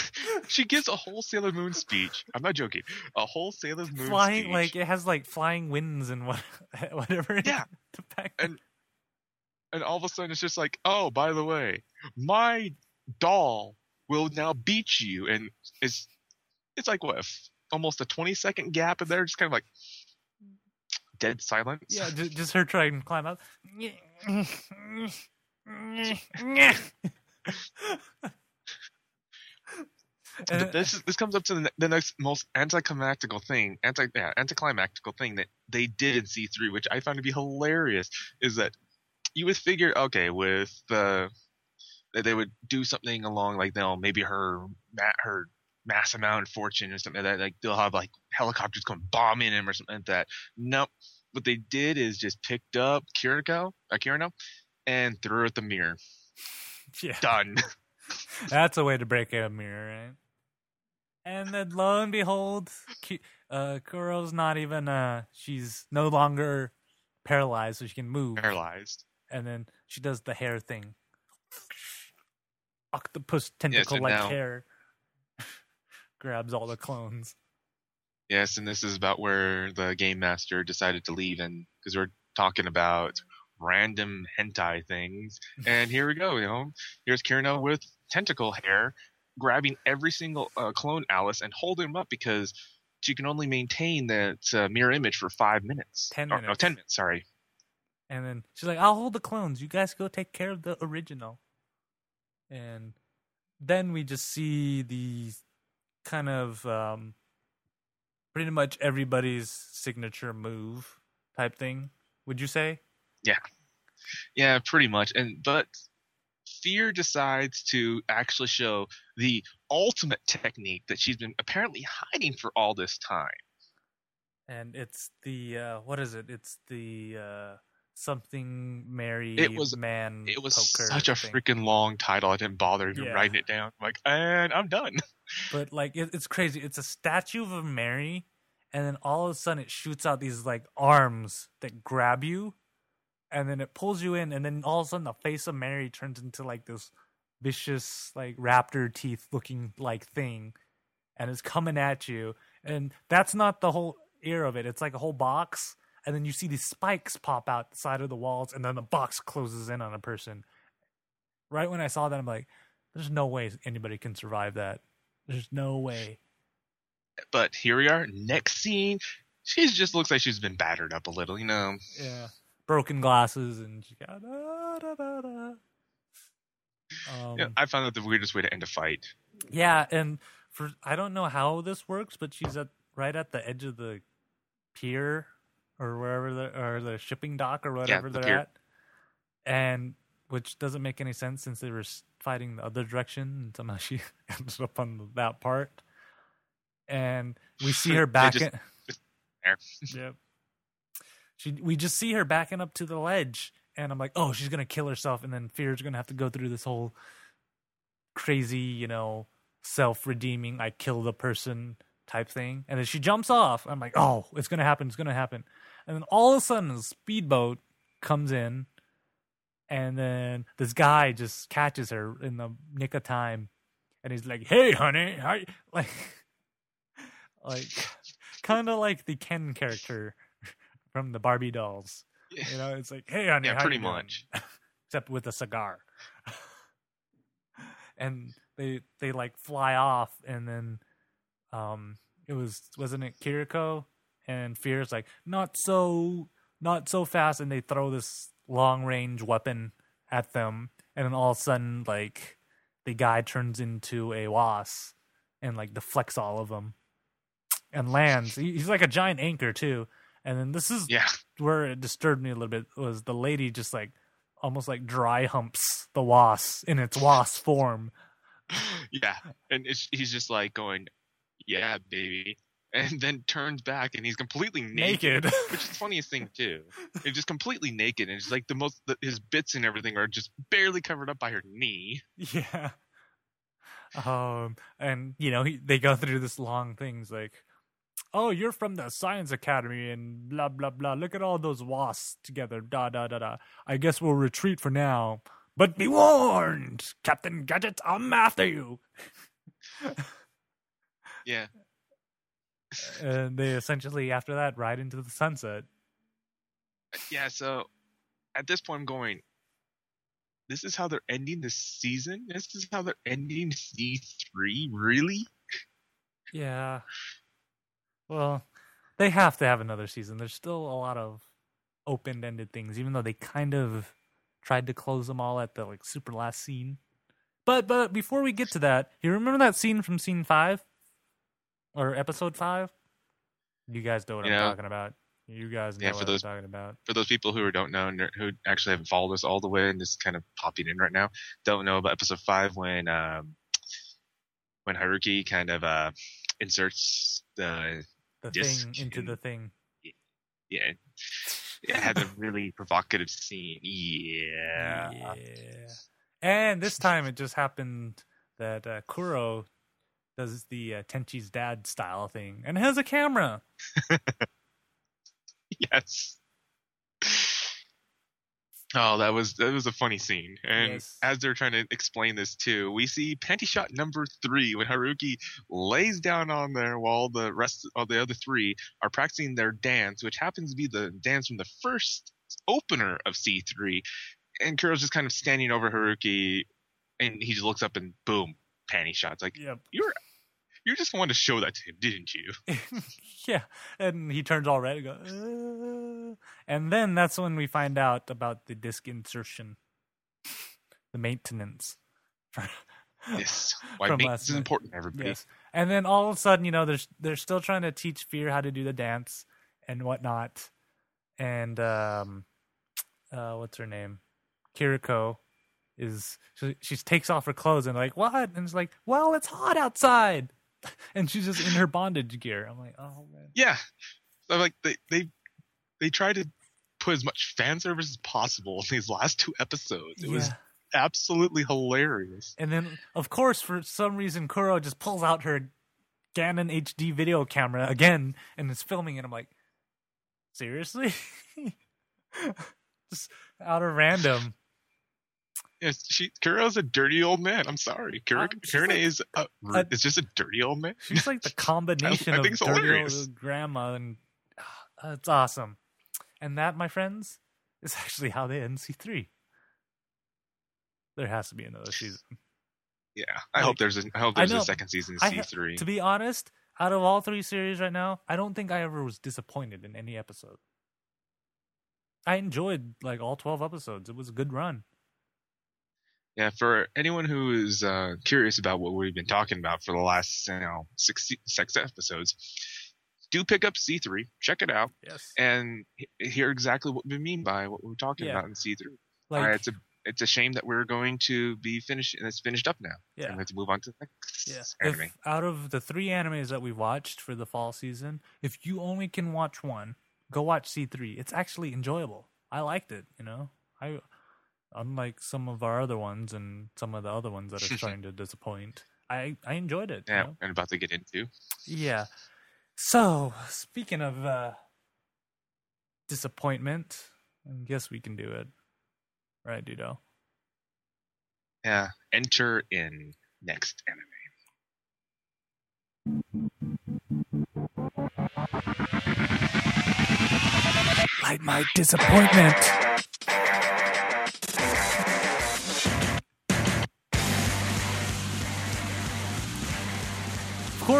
she gives a whole Sailor Moon speech. I'm not joking. A whole Sailor Moon flying speech. like it has like flying winds and what (laughs) whatever. Yeah. And- and all of a sudden it's just like, oh, by the way, my doll will now beat you, and it's it's like what, almost a 20 second gap in there, just kind of like dead silence. yeah, just, just her trying to climb up. (laughs) (laughs) This is, this comes up to the, the next most anticlimactical thing, anti yeah, anticlimactical thing that they did in C three, which I found to be hilarious, is that you would figure, okay, with the that they would do something along like know maybe her her mass amount of fortune or something like that, like they'll have like helicopters come bombing him or something like that. Nope, what they did is just picked up Kiriko, uh, Kirino, and threw at the mirror. (laughs) yeah, Done. (laughs) that's a way to break a mirror, right? And then lo and behold, uh, Kuro's not even uh, she's no longer paralyzed, so she can move. Paralyzed. and then she does the hair thing. Octopus tentacle like hair (laughs) grabs all the clones. Yes, and this is about where the game master decided to leave, and because we're talking about random hentai things, and here we go. You know, here's Kirino with tentacle hair, grabbing every single uh, clone Alice and holding them up because she can only maintain that uh, mirror image for five minutes. 10 Or, No, ten minutes. Sorry. And then she's like, I'll hold the clones. You guys go take care of the original. And then we just see the kind of um, pretty much everybody's signature move type thing. Would you say? Yeah, Yeah, pretty much. And but Fear decides to actually show the ultimate technique that she's been apparently hiding for all this time. And it's the uh, what is it? It's the uh, something Mary It was- man. It was such a thing. freaking long title. I didn't bother even Yeah. writing it down. I'm like, and I'm done. (laughs) but like it, it's crazy. It's a statue of a Mary, and then all of a sudden it shoots out these like arms that grab you, and then it pulls you in, and then all of a sudden the face of Mary turns into like this vicious like raptor teeth looking like thing, and is coming at you. And that's not the whole ear of it. It's like a whole box, and then you see these spikes pop out the side of the walls, and then the box closes in on a person. Right when I saw that, I'm like, "There's no way anybody can survive that." There's no way. But here we are. Next scene, she just looks like she's been battered up a little. You know, Yeah. Broken glasses and she got da, da, da, da. Um, Yeah, I found that the weirdest way to end a fight. yeah, and for I don't know how this works, but she's at right at the edge of the pier or wherever the or the shipping dock or whatever the they're pier. at, and which doesn't make any sense since they were fighting the other direction, and somehow she (laughs) ended up on that part. And we see (laughs) her back. just- in- just (laughs) there. Yep. She, we just see her backing up to the ledge, and I'm like, oh, she's gonna kill herself, and then Fear's gonna have to go through this whole crazy, you know, self-redeeming, I kill the person type thing, and then she jumps off. I'm like, oh, it's gonna happen, it's gonna happen, and then all of a sudden, a speedboat comes in, and then this guy just catches her in the nick of time, and he's like, hey, honey, how you-" (laughs) like, like, kind of like the Ken character from the Barbie dolls. You know, it's like, hey, honey, Yeah, how pretty you doing?" much. (laughs) except with a cigar. (laughs) and they they like fly off, and then um, it was wasn't it Kiriko and Fear's like not so not so fast, and they throw this long range weapon at them, and then all of a sudden like the guy turns into a wasp and like deflects all of them and lands. He's like a giant anchor too. And then this is Yeah. where it disturbed me a little bit was the lady just like almost like dry humps the wasp in its wasp form. (laughs) yeah, and it's, he's just like going, "Yeah, baby," and then turns back and he's completely naked, Naked. (laughs) which is the funniest thing too. He's just completely naked, and it's like the most the, his bits and everything are just barely covered up by her knee. (laughs) yeah. Um, and you know, he, they go through this long things like, "Oh, you're from the Science Academy," and blah blah blah. Look at all those wasps together. Da da da da. I guess we'll retreat for now, but be warned, Captain Gadget, I'm after you. (laughs) Yeah, (laughs) And they essentially, after that, ride into the sunset. yeah. So at this point, I'm going. This is how they're ending this season. This is how they're ending (laughs) C three. Really? Yeah. Well, they have to have another season. There's still a lot of open-ended things, even though they kind of tried to close them all at the like super last scene. But but before we get to that, you remember that scene from scene five or episode five? You guys know what I'm Yeah. talking about. You guys know Yeah, for what those- I'm talking about. for those people who don't know and who actually haven't followed us all the way and just kind of popping in right now, don't know about episode five when um, when Haruki kind of uh, inserts the The Disc thing into in- the thing. yeah. It had a really provocative scene. Yeah. Yeah. And this time it just happened that uh, Kuro does the uh, Tenchi's dad style thing and has a camera. (laughs) Yes. Oh, that was that was a funny scene. And Yes. as they're trying to explain this too, we see panty shot number three when Haruki lays down on there while the rest of the other three are practicing their dance, which happens to be the dance from the first opener of C three. And Kuro's just kind of standing over Haruki, and he just looks up and boom, panty shots. Like Yep. you're you just wanted to show that to him, didn't you? (laughs) yeah. And he turns all red and goes, "Uh," and then that's when we find out about the disc insertion, the maintenance. (laughs) Yes. Why From maintenance is important, everybody. Yes. And then all of a sudden, you know, they're they're still trying to teach Fear how to do the dance and whatnot. And um, uh, what's her name? Kiriko is she, she takes off her clothes and like what? And it's like, well, it's hot outside, (laughs) and she's just in her bondage gear. I'm like, oh man. Yeah. So I'm like they they they try to put as much fan service as possible in these last two episodes. It was absolutely hilarious. And then, of course, for some reason, Kuro just pulls out her Canon HD video camera again and is filming it. I'm like, seriously? (laughs) just out of random. Yes, she Kuro's a dirty old man. I'm sorry. Kuro, Um, Kurone like is a, a- is just a dirty old man. She's like the (laughs) combination I of think it's dirty hilarious. old grandma and ah, (sighs) it's awesome. And that, my friends, is actually how they end C3. There has to be another season. Yeah. I Like, hope there's a I hope I there's know. a second season of I C three. To be honest, out of all three series right now, I don't think I ever was disappointed in any episode. I enjoyed like all 12 episodes. It was a good run. Yeah, for anyone who is uh, curious about what we've been talking about for the last you know six six episodes, do pick up C three, check it out, Yes. and hear exactly what we mean by what we're talking Yeah. about in C three. Like it's a it's a shame that we're going to be finished and it's finished up now. yeah. And we have to move on to the next Yeah. anime. If out of the 3 animes that we watched for the fall season, if you only can watch one, go watch C3. It's actually enjoyable. I liked it, you know. I unlike some of our other ones and some of the other ones that are (laughs) starting to disappoint. I I enjoyed it. you yeah, know? and about to get into. Yeah. So, speaking of uh, disappointment, I guess we can do it. Right, Dudo? Yeah, enter in next anime. Like my disappointment.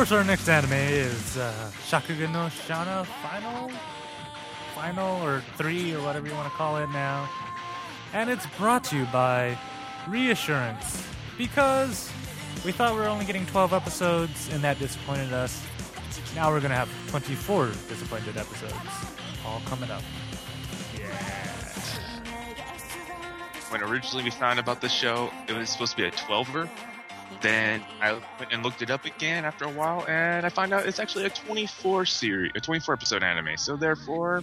Course, our next anime is uh, Shakugan no Shana Final? Final or 3 or whatever you want to call it now. And it's brought to you by Reassurance. because we thought we were only getting 12 episodes and that disappointed us. Now we're going to have 24 disappointed episodes all coming up. Yeah. When originally we found about the show, it was supposed to be a 12er. Then I went and looked it up again after a while, and I found out it's actually a 24 series, a 24 episode anime. So therefore,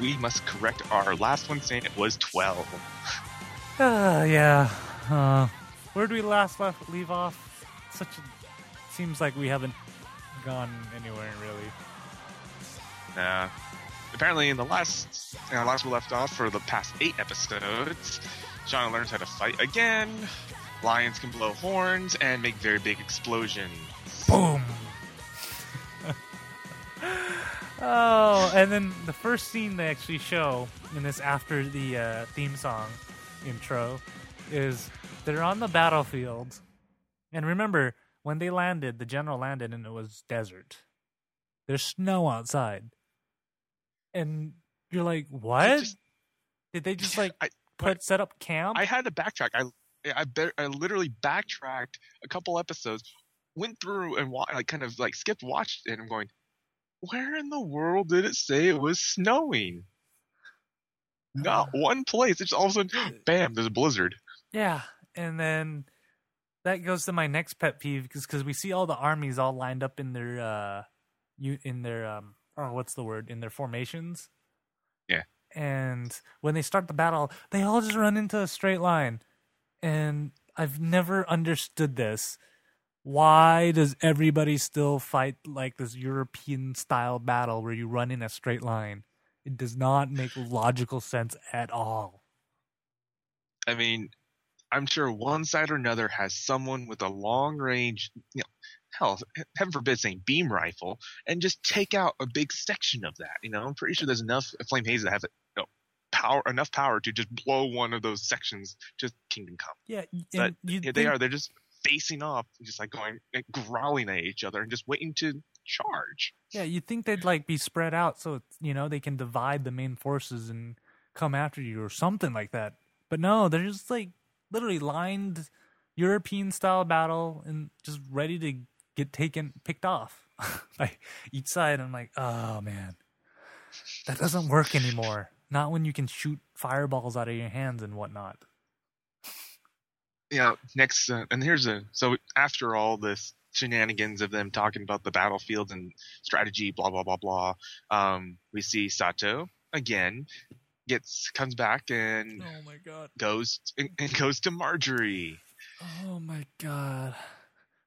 we must correct our last one saying it was 12. Uh, yeah. Uh, where do we last left, leave off? Such a, seems like we haven't gone anywhere really. Uh, apparently, in the last, you know, last we left off for the past eight episodes, Shana learns how to fight again. Lions can blow horns and make very big explosions. Boom. oh, and then the first scene they actually show in this after the uh, theme song intro is they're on the battlefield. And remember, when they landed, the general landed and it was desert. There's snow outside. And you're like, what? just- Did they just (laughs) like I- put set up camp? I had to backtrack. I I bet I literally backtracked a couple episodes, went through and wa- like kind of like skipped watched it. and I'm going, where in the world did it say it was snowing? Not one place. It's all of a sudden, (gasps) bam, there's a blizzard. Yeah, and then that goes to my next pet peeve because because we see all the armies all lined up in their uh, you in their um, oh, what's the word in their formations. Yeah. And when they start the battle, they all just run into a straight line, and I've never understood this. Why does everybody still fight like this European style battle where you run in a straight line? It does not make logical sense at all. I mean, I'm sure one side or another has someone with a long range, you know, hell, heaven forbid saying beam rifle, and just take out a big section of that. You know, I'm pretty sure there's enough flame haze that have you know, power enough power to just blow one of those sections. Just Kingdom Come. Yeah, But they are. They're just facing off, just like going, like, growling at each other and just waiting to charge. Yeah, you'd think they'd like be spread out so it's, you know they can divide the main forces and come after you or something like that. But no, they're just like literally lined European style battle and just ready to get taken picked off (laughs) by each side. I'm like, oh man, that doesn't work anymore. Not when you can shoot fireballs out of your hands and whatnot. know, next, uh, and here's a so after all this shenanigans of them talking about the battlefield and strategy, blah blah blah blah, um, we see Sato again gets comes back and Oh my god. goes and, and goes to Marjorie. Oh my god.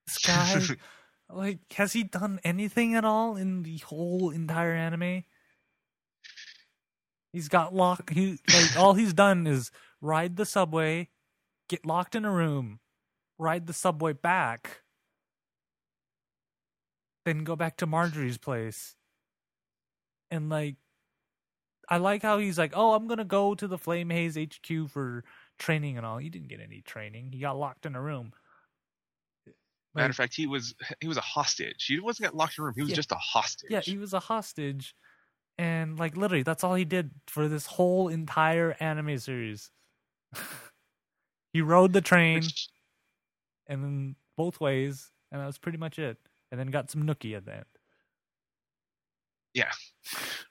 This (laughs) guy like has he done anything at all in the whole entire anime? He's got locked he like all he's done is ride the subway, get locked in a room, ride the subway back, then go back to Marjorie's place. And like I like how he's like, "Oh, I'm going to go to the Flame Haze HQ for training and all." He didn't get any training. He got locked in a room. Matter of fact, he was he was a hostage. He wasn't got locked in a room. He was Yeah. just a hostage. yeah, he was a hostage, and like literally, that's all he did for this whole entire anime series. (laughs) he rode the train and then both ways, and that was pretty much it. And then got some nookie at the end. Yeah,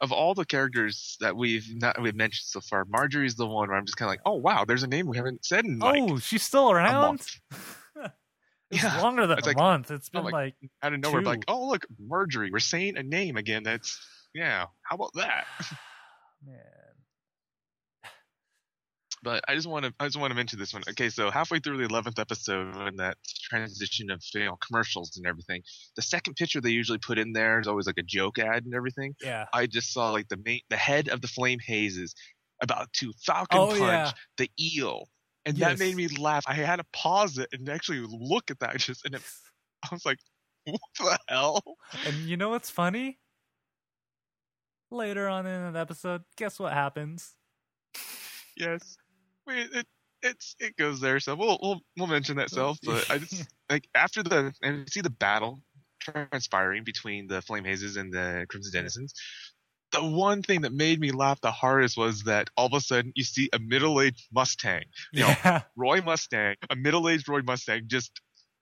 of all the characters that we've not we've mentioned so far, Marjorie's the one where I'm just kind of like, oh wow, there's a name we haven't said in oh, like oh, she's still around. (laughs) it's Yeah. longer than It's a like- month. It's been like, like out of nowhere. Like, oh look, Marjorie, we're saying a name again. That's yeah. How about that? (sighs) man. (sighs) But I just want to I just want to mention this one. Okay, so halfway through the eleventh episode, when that transition of you know commercials and everything, the second picture they usually put in there is always like a joke ad and everything. Yeah. I just saw like the main the head of the flame hazes about to falcon Oh, punch yeah. the eel. And Yes. that made me laugh. I had to pause it and actually look at that just and it, I was like, (laughs) what the hell? And you know what's funny? Later on in an episode, guess what happens? Yes. Wait, it it's it goes there, so we'll we'll we'll mention that self. But I just (laughs) like after the and you see the battle transpiring between the flame hazes and the crimson denizens. the one thing that made me laugh the hardest was that all of a sudden you see a middle-aged Mustang, you know, Yeah. (laughs) Roy Mustang, a middle-aged Roy Mustang, just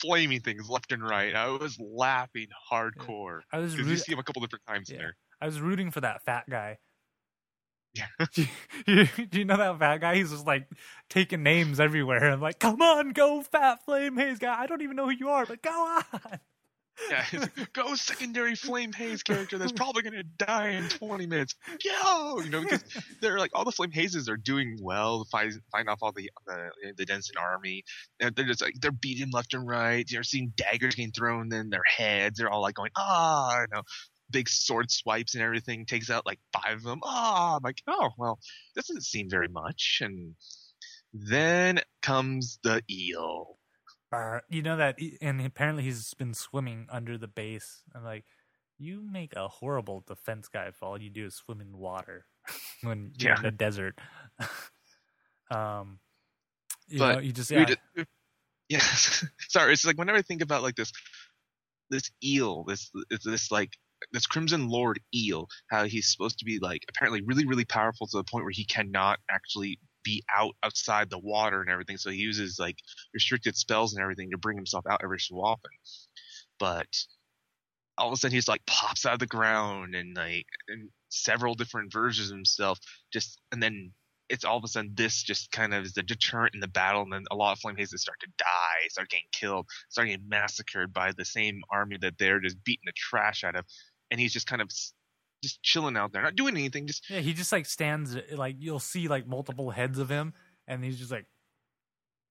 flaming things left and right. I was laughing hardcore I was because you see him a couple different times Yeah. there. I was rooting for that fat guy. Yeah. (laughs) do, you, do you know that fat guy? He's just like taking names everywhere. I'm like, come on, go fat flame haze guy. I don't even know who you are, but go on. Yeah, like, go secondary Flame Haze character that's probably gonna die in 20 minutes. Go, you know, because (laughs) they're like all the Flame Hazes are doing well, find fighting off all the the, the Denizen army. And they're just like they're beating left and right. You're seeing daggers getting thrown in their heads. They're all like going ah, you know, big sword swipes and everything. Takes out like five of them. Ah, I'm like oh well, this doesn't seem very much. And then comes the eel. Brr. You know that, and apparently he's been swimming under the base. I'm like, you make a horrible defense guy if all you do is swim in water (laughs) when you're Yeah. in the desert. (laughs) um, you But know, you just yeah, Yes. (laughs) Sorry, it's like whenever I think about like this this eel, this it's this like this Crimson Lord eel, how he's supposed to be like apparently really, really powerful to the point where he cannot actually be out outside the water and everything. So he uses like restricted spells and everything to bring himself out every so often. But all of a sudden he's like pops out of the ground and like and several different versions of himself just and then it's all of a sudden this just kind of is the deterrent in the battle, and then a lot of flame hazes start to die, start getting killed, start getting massacred by the same army that they're just beating the trash out of, and he's just kind of just chilling out there, not doing anything, just yeah. He just like stands like you'll see like multiple heads of him, and he's just like.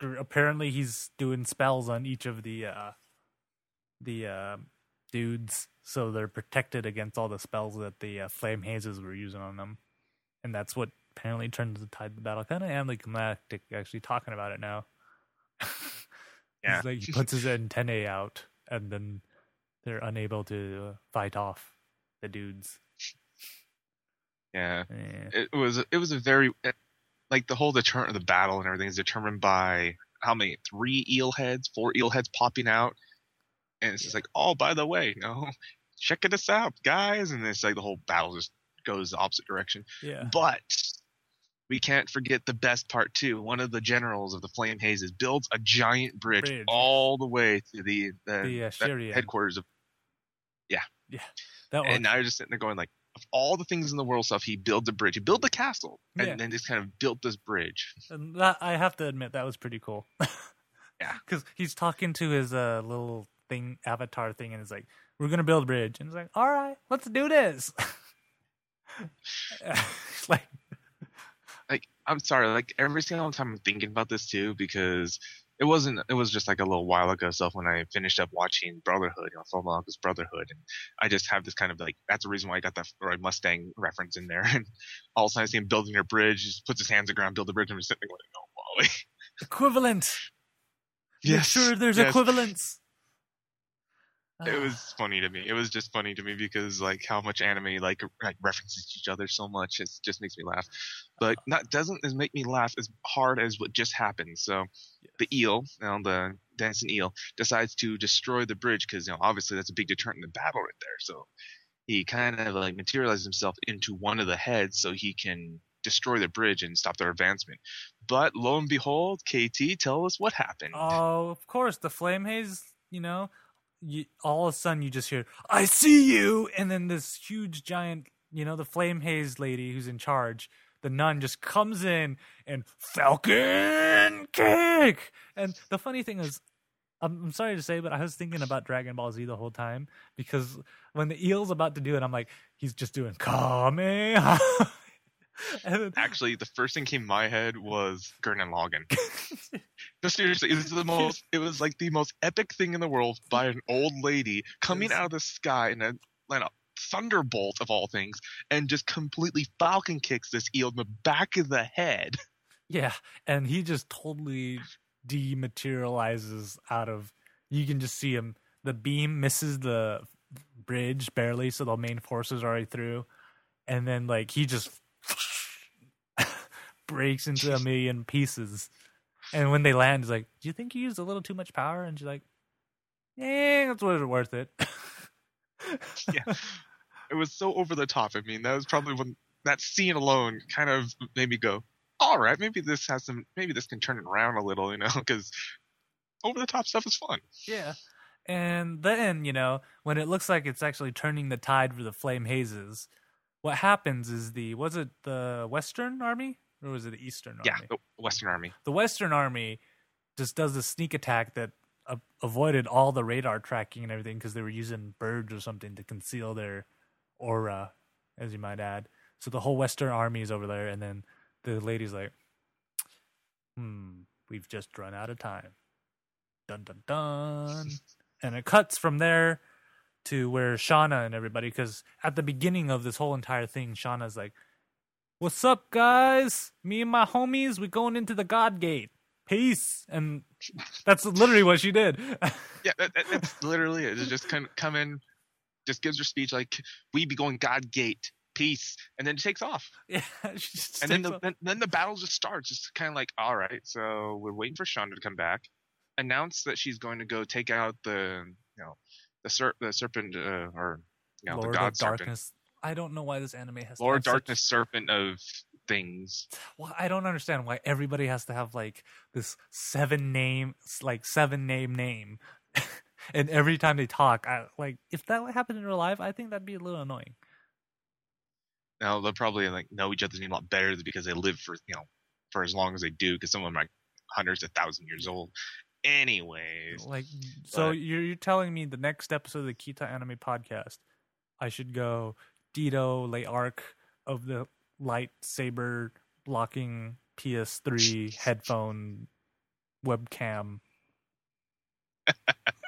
Apparently, he's doing spells on each of the uh the uh, dudes, so they're protected against all the spells that the uh, flame hazes were using on them, and that's what apparently turns the tide of the battle. Kind of am anticlimactic, actually talking about it now. (laughs) Yeah. He's like he puts his (laughs) antennae out, and then they're unable to uh, fight off the dudes. yeah. Eh. It was it was a very like the whole deterrent of the battle and everything is determined by how many three eel heads, four eel heads popping out, and it's just like oh by the way, you know, check this out, guys, and it's like the whole battle just goes the opposite direction. Yeah. But we can't forget the best part too. One of the generals of the Flame Hazes builds a giant bridge, Bridge. all the way to the the, The uh, headquarters of. That. And now you're just sitting there going like, of all the things in the world stuff, he builds a bridge. He built the castle, and Yeah. then just kind of built this bridge. And that I have to admit that was pretty cool. (laughs) Yeah. because he's talking to his uh, little thing, avatar thing, and it's like, "We're gonna build a bridge," and it's like, "All right, let's do this." (laughs) It's like, Like I'm sorry, like every single time I'm thinking about this too because. It wasn't. It was just like a little while ago stuff when I finished up watching Brotherhood, you know, Full Mongoose Brotherhood, and I just have this kind of like that's the reason why I got that Roy Mustang reference in there. (laughs) And all of a sudden I see him building a bridge, just puts his hands on the ground, build a bridge, and I'm sitting there going, "Oh, Wally." equivalent. (laughs) Make Yes, sure there's yes. equivalence. It was funny to me. It was just funny to me because like how much anime like like references each other so much. It just makes me laugh. But uh-huh. not doesn't make me laugh as hard as what just happened. So the eel, you know, the dancing eel, decides to destroy the bridge because you know obviously that's a big deterrent in the battle right there. So he kind of like materializes himself into one of the heads so he can destroy the bridge and stop their advancement. But lo and behold, KT, tell us what happened. Oh, of course, the flame haze. You know, you, all of a sudden you just hear, "I see you," and then this huge giant, you know, the flame haze lady who's in charge, the nun, just comes in and Falcon kick. And the funny thing is, I'm, sorry to say, but I was thinking about Dragon Ball Z the whole time because when the eel's about to do it, I'm like, he's just doing (laughs) and then, Actually, the first thing came in my head was Gurren Lagann. (laughs) No, seriously, it was the most. It was like the most epic thing in the world by an old lady coming out of the sky in a, like a thunderbolt of all things, and just completely falcon kicks this eel in the back of the head. (laughs) Yeah, and he just totally dematerializes out of. You can just see him. The beam misses the bridge barely, so the main force is already through, and then like he just (laughs) breaks into a million pieces. And when they land, he's like, "Do you think you used a little too much power?" And she's like, "Yeah, that's what worth it." (laughs) Yeah. It was so over the top. I mean, that was probably when that scene alone kind of made me go, "All right, maybe this has some. Maybe this can turn it around a little." You know, (laughs) because over the top stuff is fun. Yeah. And then, you know, when it looks like it's actually turning the tide for the Flame Hazes, what happens is the was it the Western Army or was it the Eastern Yeah, Army? Yeah, the Western Army. The Western Army just does a sneak attack that uh, avoided all the radar tracking and everything because they were using birds or something to conceal their aura, as you might add. So the whole Western Army is over there, and then the lady's like, "Hmm, we've just run out of time." Dun dun dun. (laughs) and it cuts from there to where Shana and everybody, because at the beginning of this whole entire thing, Shana's like, "What's up, guys? Me and my homies, we going into the God Gate. Peace." And that's literally what she did. (laughs) Yeah, that, that, that's literally it. It's just kind of come in, just gives her speech like, "We be going God Gate, peace," and then it takes off. yeah, (laughs) she just and then the off. then, then the battle just starts. It's kind of like, all right, so we're waiting for Shana to come back, announce that she's going to go take out the you know the ser- the serpent uh, or you know Lord the god serpent, Darkness. I don't know why this anime has to Lord such- Darkness serpent of things. Well, I don't understand why everybody has to have like this seven name, like seven name name, (laughs) and every time they talk, I like if that happened in real life, I think that'd be a little annoying. Now they'll probably like know each other's name a lot better because they live for you know for as long as they do because some of them are like hundreds of thousand years old. Anyways, Like, so But- you're you're telling me the next episode of the Kita Anime Podcast, I should go Dito Lay Arc of the lightsaber blocking PS3 headphone webcam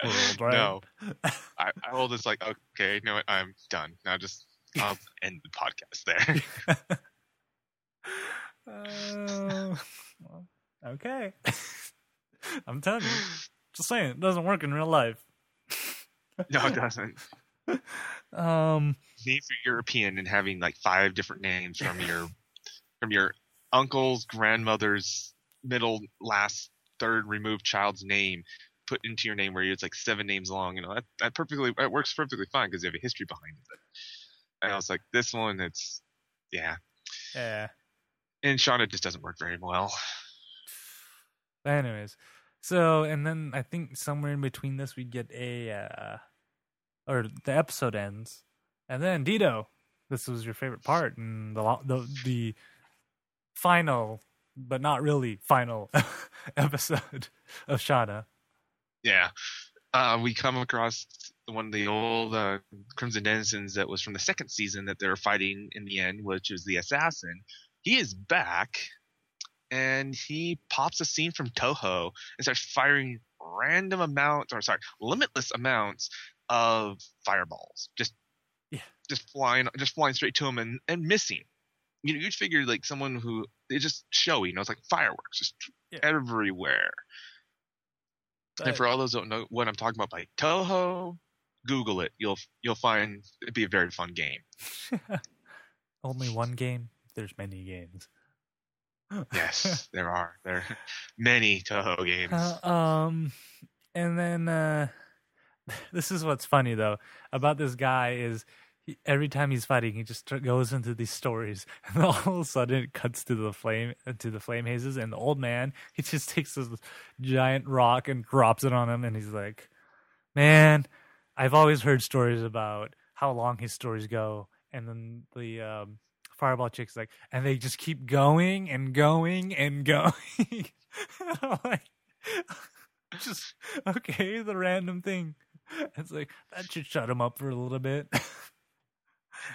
world, right? no, (laughs) I, I will just like okay, you know what? I'm done now. Just I'll end the podcast there. (laughs) (laughs) Uh, well, okay. I'm telling you. Just saying, it doesn't work in real life. no, it doesn't. Um, Name for European and having like five different names from your (laughs) from your uncle's grandmother's middle last third removed child's name put into your name where it's like seven names long. You know that that perfectly that works perfectly fine because you have a history behind it. And I was like, this one, it's yeah. yeah. And Shana just doesn't work very well. Anyways, so and then I think somewhere in between this we get a uh or the episode ends, and then Dito, this was your favorite part, and the the the final, but not really final (laughs) episode of Shana. Yeah. Uh, we come across one of the old uh, Crimson Denizens that was from the second season that they were fighting in the end, which was the assassin. He is back, and he pops a scene from Touhou and starts firing random amounts, or sorry, limitless amounts of fireballs. Just. Just flying, just flying straight to him and, and missing. You know, you'd figure like someone who it's just showy, you know, it's like fireworks just Yeah. everywhere. And for all those who don't know what I'm talking about by Touhou, Google it. You'll you'll find it'd be a very fun game. (laughs) Only one game. There's many games. Yes, (laughs) there are there are many Touhou games. Uh, um, and then uh, (laughs) this is what's funny though about this guy is every time he's fighting, he just goes into these stories, (laughs) and all of a sudden it cuts to the flame to the flame hazes, and the old man he just (laughs) takes this giant rock and drops it on him, and he's like, "Man, I've always heard stories about how long his stories go," and then the um, fireball chick's like, and they just keep going and going and going. (laughs) Just okay, the random thing. It's like that should shut him up for a little bit.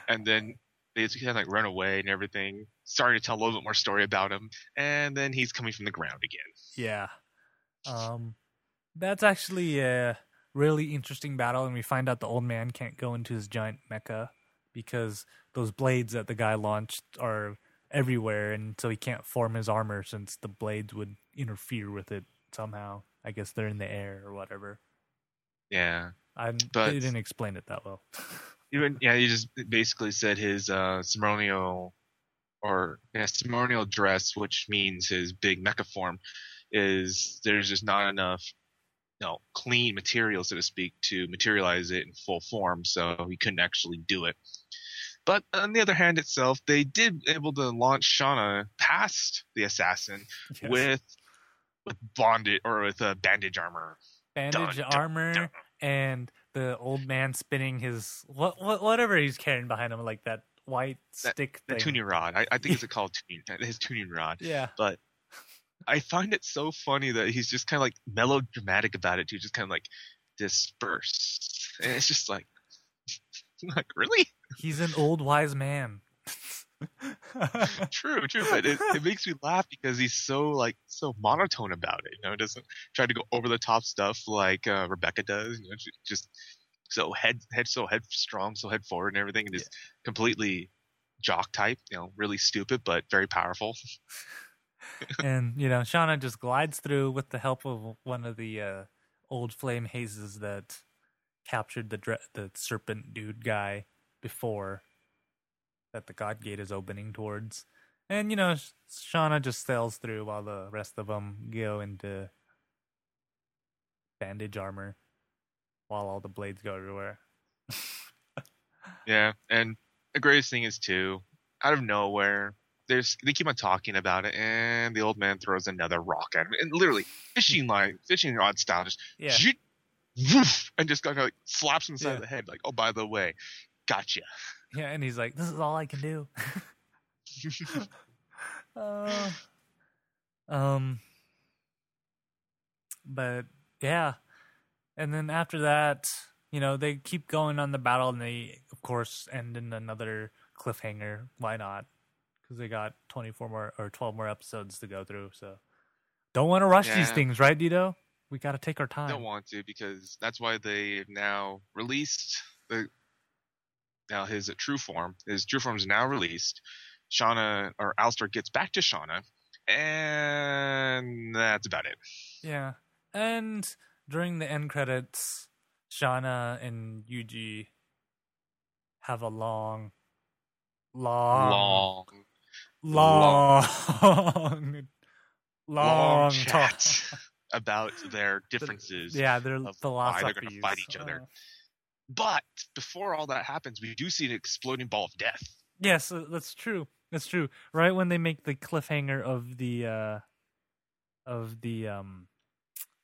And then they just kind of like run away and everything. Starting to tell a little bit more story about him, and then he's coming from the ground again. yeah, um, that's actually a really interesting battle, and we find out the old man can't go into his giant mecha because those blades that the guy launched are everywhere, and so he can't form his armor since the blades would interfere with it somehow. I guess they're in the air or whatever. Yeah, I But- didn't explain it that well. (laughs) even yeah, he just basically said his uh, ceremonial or yeah, ceremonial dress, which means his big mecha form, is there's just not enough you know, clean material, so to speak, to materialize it in full form. So he couldn't actually do it. But on the other hand, itself, they did able to launch Shana past the assassin (laughs) Yes. with with bondage or with uh, bandage armor. bandage dun, dun, armor dun. and the old man spinning his what, what whatever he's carrying behind him, like that white That- stick The tuning rod. I, I think it's (laughs) called tuning, his tuning rod. Yeah, But I find it so funny that he's just kind of like melodramatic about it too, just kind of like dispersed, And it's just like, (laughs) like really he's an old wise man. (laughs) true, true. But it, it makes me laugh because he's so like so monotone about it. You know, doesn't try to go over the top stuff like uh, Rebecca does. You know, ju- just so head head so headstrong, so head forward and everything, and just completely jock type. You know, really stupid but very powerful. (laughs) and you know, Shana just glides through with the help of one of the uh, old flame hazes that captured the dre- the serpent dude guy before that the God Gate is opening towards. And you know, Shana just sails through while the rest of them go into bandage armor, while all the blades go everywhere. (laughs) Yeah, and the greatest thing is too, out of nowhere, there's they keep on talking about it, and the old man throws another rock at him, and literally fishing (laughs) line, fishing rod style, just Yeah, zoot, woof, and just kind of like slaps him inside Yeah. the head, like, oh, by the way, gotcha. Yeah, and he's like, "This is all I can do." (laughs) Uh, um, but yeah, and then after that, you know, they keep going on the battle, and they, of course, end in another cliffhanger. Why not? Because they got twenty four more or twelve more episodes to go through. So don't want to rush these things, right, Dito? We got to take our time. don't want to because that's why they've now released the now his true form. His true form is now released. Shana or Alastor gets back to Shana, and that's about it. Yeah. And during the end credits, Shana and Yuji have a long, long, long, long, (laughs) long, long talk. chat (laughs) about their (laughs) differences. Yeah, their of why they're gonna fight each other. Uh-huh. But before all that happens, we do see an exploding ball of death. yes, uh, that's true. That's true. Right when they make the cliffhanger of the uh of the um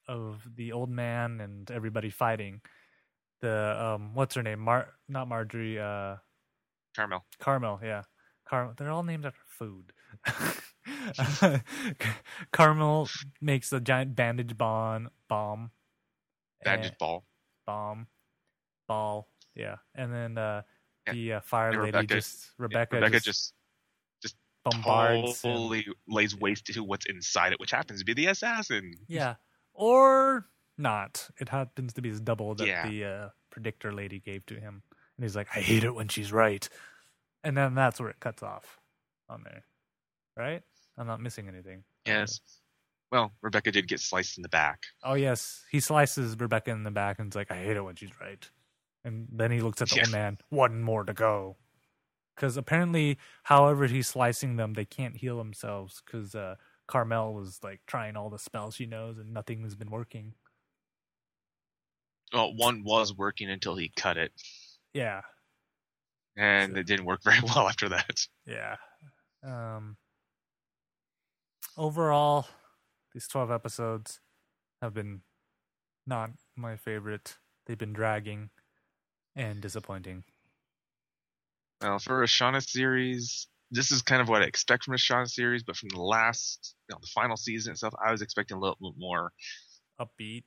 of the old man and everybody fighting, the um what's her name? Mar not Marjorie, uh Carmel. Carmel, yeah. Carmel they're all named after food. (laughs) Carmel makes a giant bandage bomb bomb. Bandage and- ball. bomb ball. Yeah. And then uh Yeah. the uh, fire And lady Rebecca- just Rebecca, Rebecca just, just bombards him. totally lays waste to what's inside it, which happens to be the assassin. Yeah. Or not. It happens to be his double that Yeah. the uh, predictor lady gave to him. And he's like, I hate it when she's right. And then that's where it cuts off on there. Right? I'm not missing anything. Yes. Well, Rebecca did get sliced in the back. Oh, yes. He slices Rebecca in the back and is like, I hate it when she's right. And then he looks at the Yeah. old man, one more to go. Because apparently, however he's slicing them, they can't heal themselves because uh, Carmel was like trying all the spells she knows and nothing has been working. Well, one was working until he cut it, Yeah. and So- it didn't work (laughs) very well after that. Yeah. Um overall these 12 episodes have been not my favorite. They've been dragging and disappointing. Well, for a Shana series, this is kind of what I expect from a Shana series, but from the last, you know, the final season itself, I was expecting a little bit more Upbeat.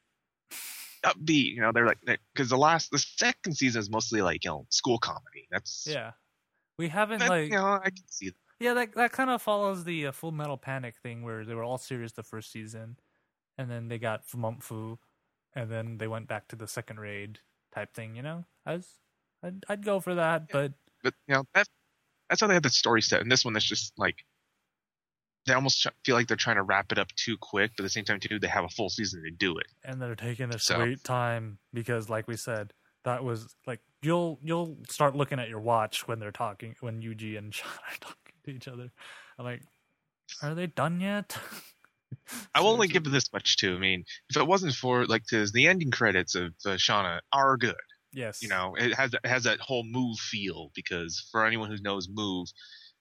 upbeat. You know, they're like because the last, the second season is mostly like you know school comedy. That's Yeah. We haven't that, like you know I can see that. Yeah, that that kind of follows the uh, Full Metal Panic thing where they were all serious the first season and then they got Fumoffu and then they went back to the second raid type thing, you know? I was I'd, I'd go for that, but but you know that that's how they had the story set. And this one is just like they almost feel like they're trying to wrap it up too quick, but at the same time too, they have a full season to do it. and they're taking their So- sweet time because like we said that was like you'll you'll start looking at your watch when they're talking when Yuji and (laughs) Shana are talking to each other I'm like are they done yet (laughs) I will only give it this much too. I mean, if it wasn't for like, cause the ending credits of uh, Shana are good. Yes. You know, it has it has that whole move feel because for anyone who knows move,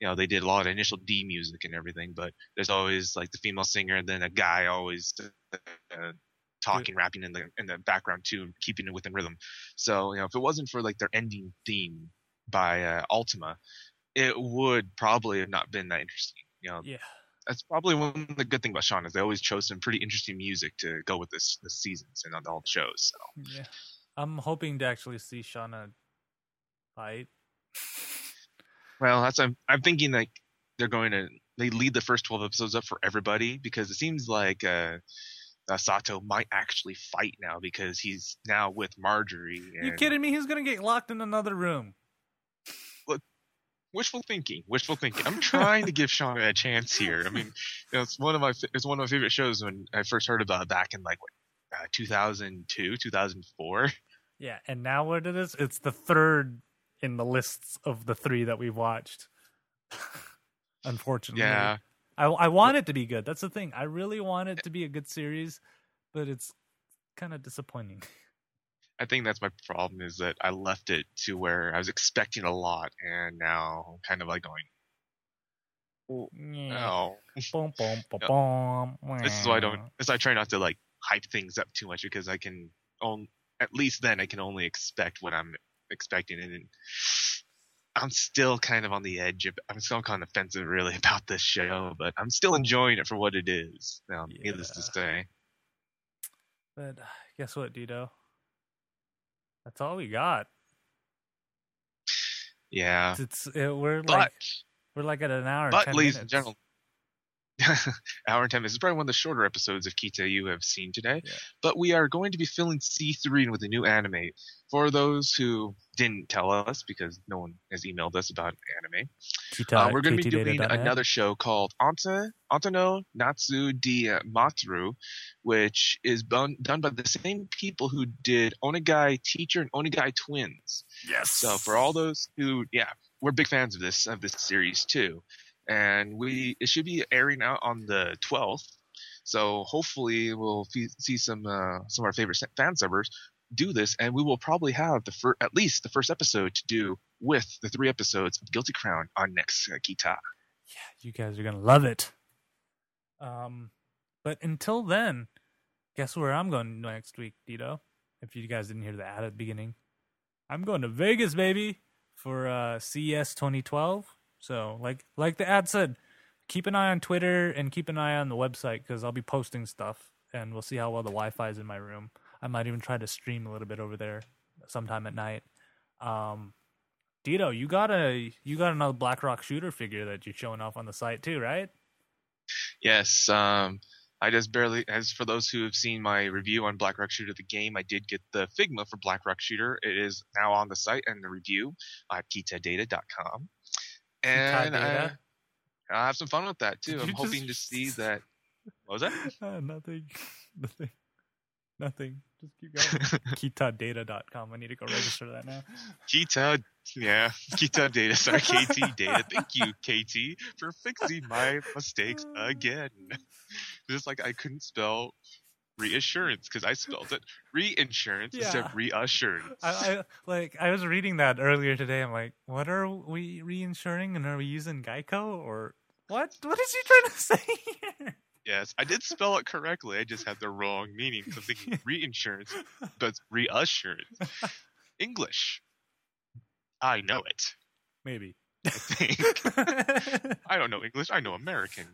you know, they did a lot of initial D music and everything, but there's always like the female singer and then a guy always uh, talking, rapping in the in the background too, keeping it within rhythm. So you know, if it wasn't for like their ending theme by uh, Ultima, it would probably have not been that interesting. You know, Yeah. That's probably one of the good thing about Shana is they always chose some pretty interesting music to go with this this seasons and all the shows. So Yeah. I'm hoping to actually see Shana fight. well, that's I'm I'm thinking like they're going to they lead the first twelve episodes up for everybody because it seems like uh, uh Sato might actually fight now because he's now with Marjorie. And You kidding me? He's gonna get locked in another room. Wishful thinking, wishful thinking. I'm (laughs) trying to give Shana a chance here. I mean, you know, it's one of my it's one of my favorite shows when I first heard about it back in like what, uh, 2002, 2004. Yeah, and now what it is? It's the third in the lists of the three that we've watched. (laughs) Unfortunately, Yeah. I I want it to be good. That's the thing. I really want it to be a good series, but it's kind of disappointing. (laughs) I think that's my problem is that I left it to where I was expecting a lot, and now I'm kind of like going, Yeah. no. Boom, boom, boom, boom. This is why I don't. This is why I try not to like hype things up too much because I can only, at least then I can only expect what I'm expecting, and I'm still kind of on the edge. Of, I'm still kind of offensive really (laughs) about this show, but I'm still enjoying it for what it is. Now, needless to say, But guess what, Dito? That's all we got. yeah. It's it, we're But like we're like at an hour. but 10 ladies minutes. and gentlemen. (laughs) Hour and ten minutes. This is probably one of the shorter episodes of Kita you have seen today. Yeah. But we are going to be filling C3 with a new anime. For those who didn't tell us, because no one has emailed us about anime, Kita, uh, we're going to be doing another show called Anta Antano Natsu de Matteru, which is done, done by the same people who did Onegai Teacher and Onegai Twins. Yes. So for all those who, yeah, we're big fans of this of this series too, and we it should be airing out on the 12th. So hopefully we'll fe- see some uh, some of our favorite fan subbers do this, and we will probably have the fir- at least the first episode to do with the three episodes of Guilty Crown on next uh, Kita. yeah, you guys are gonna love it. Um, but until then, guess where I'm going next week, Dito? If you guys didn't hear the ad at the beginning, I'm going to Vegas, baby, for uh, CES 2012. So, like like the ad said, keep an eye on Twitter and keep an eye on the website because I'll be posting stuff, and we'll see how well the Wi-Fi is in my room. I might even try to stream a little bit over there sometime at night. Um, Dito, you got a you got another BlackRock shooter figure that you're showing off on the site too, right? Yes, um, I just barely, as for those who have seen my review on Black Rock Shooter, the game, I did get the Figma for Black Rock Shooter. It is now on the site and the review at kitadata.com. And I? I have some fun with that too. Did I'm hoping to see that. What was that? (laughs) Uh, nothing, (laughs) nothing, nothing. Just keep going. (laughs) KitaData.com. I need to go register that now. Kita, yeah, Kita Data. Sorry, KT Data. Thank you, KT, for fixing my mistakes again. Just like I couldn't spell reassurance because I spelled it reinsurance instead Yeah. of reassurance. I, I like I was reading that earlier today. I'm like, what are we reinsuring, and are we using Geico or what? What is he trying to (laughs) say here? Yes, I did spell it correctly. I just had the wrong meaning. 'cause I'm thinking (laughs) reinsurance, but reassurance. English. I know it. Maybe. I think. (laughs) I don't know English. I know American.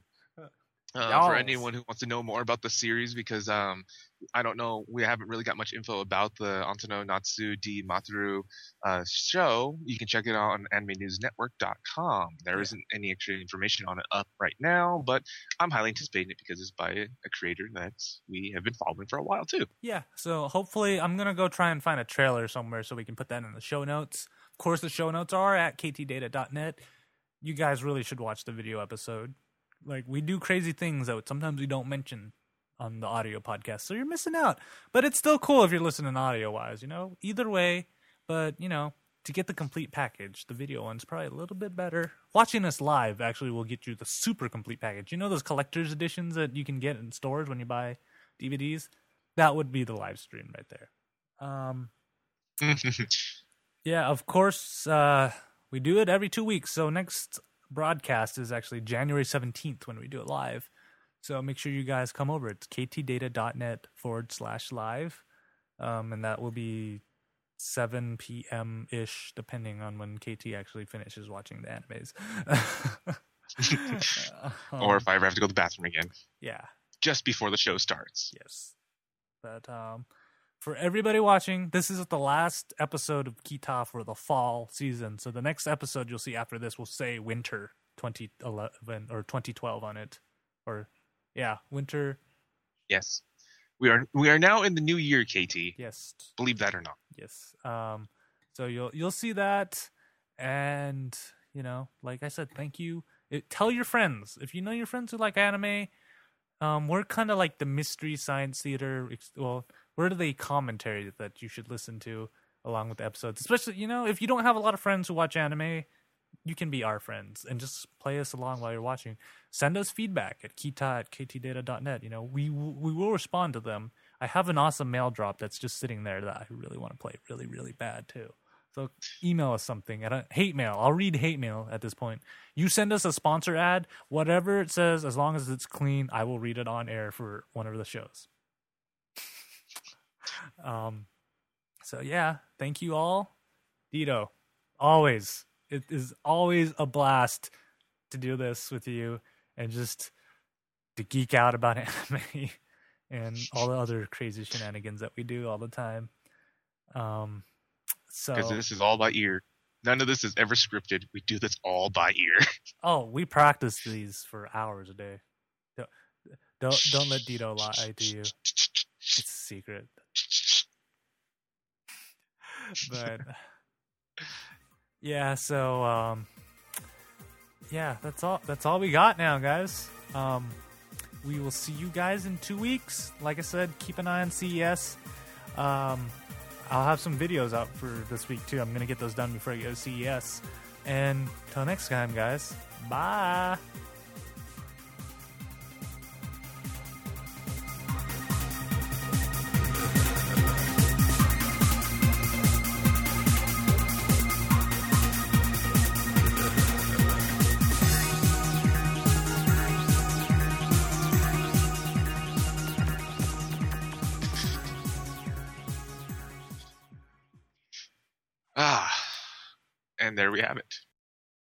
Uh, for anyone who wants to know more about the series, because um, I don't know, we haven't really got much info about the Antano Natsu de Matteru uh, show. You can check it out on AnimeNewsNetwork.com. There Yeah. not any extra information on it up right now, but I'm highly anticipating it because it's by a, creator that we have been following for a while too. Yeah, so hopefully I'm gonna go try and find a trailer somewhere so we can put that in the show notes. Of course, the show notes are at ktdata.net. You guys really should watch the video episode. Like we do crazy things that sometimes we don't mention on the audio podcast, so you're missing out. But it's still cool if you're listening audio wise, you know. Either way, but you know, to get the complete package, the video one's probably a little bit better. Watching us live actually will get you the super complete package. You know those collector's editions that you can get in stores when you buy DVDs? That would be the live stream right there. Um, (laughs) yeah, of course, uh, we do it every two weeks. So next broadcast is actually January 17th when we do it live. So make sure you guys come over. It's ktdata.net forward slash live. Um, and that will be 7 p.m. ish, depending on when KT actually finishes watching the animes. (laughs) (laughs) or Um, if I ever have to go to the bathroom again, yeah, just before the show starts. yes. But um, for everybody watching, this is the last episode of Kita for the fall season. So the next episode you'll see after this will say winter 2011 or 2012 on it. Or, yeah, winter. Yes. We are we are now in the new year, KT. Yes. Believe that or not. Yes. Um, so you'll you'll see that, and you know, like I said, thank you. It, tell your friends if you know your friends who like anime. Um, we're kind of like the mystery science theater. ex- Well, we're the commentary that you should listen to along with the episodes. Especially, you know, if you don't have a lot of friends who watch anime, you can be our friends and just play us along while you're watching. Send us feedback at kita at ktdata.net. You know, we we will respond to them. I have an awesome mail drop that's just sitting there that I really want to play really, really bad too. So email us something at a hate mail. I'll read hate mail at this point. You send us a sponsor ad, whatever it says, as long as it's clean, I will read it on air for one of the shows. Um, so yeah, thank you all, Dito. Always, it is always a blast to do this with you and just to geek out about (laughs) anime and all the other crazy shenanigans that we do all the time. Um, so Because this is all by ear. None of this is ever scripted. We do this all by ear. (laughs) Oh, we practice these for hours a day. Don't don't, don't let Dito lie to you. It's a secret. (laughs) But yeah, so um yeah, that's all that's all we got now, guys. Um we will see you guys in 2 weeks. Like I said, keep an eye on CES. Um I'll have some videos out for this week too. I'm to get those done before I go to CES. And till next time, guys. Bye. Have it.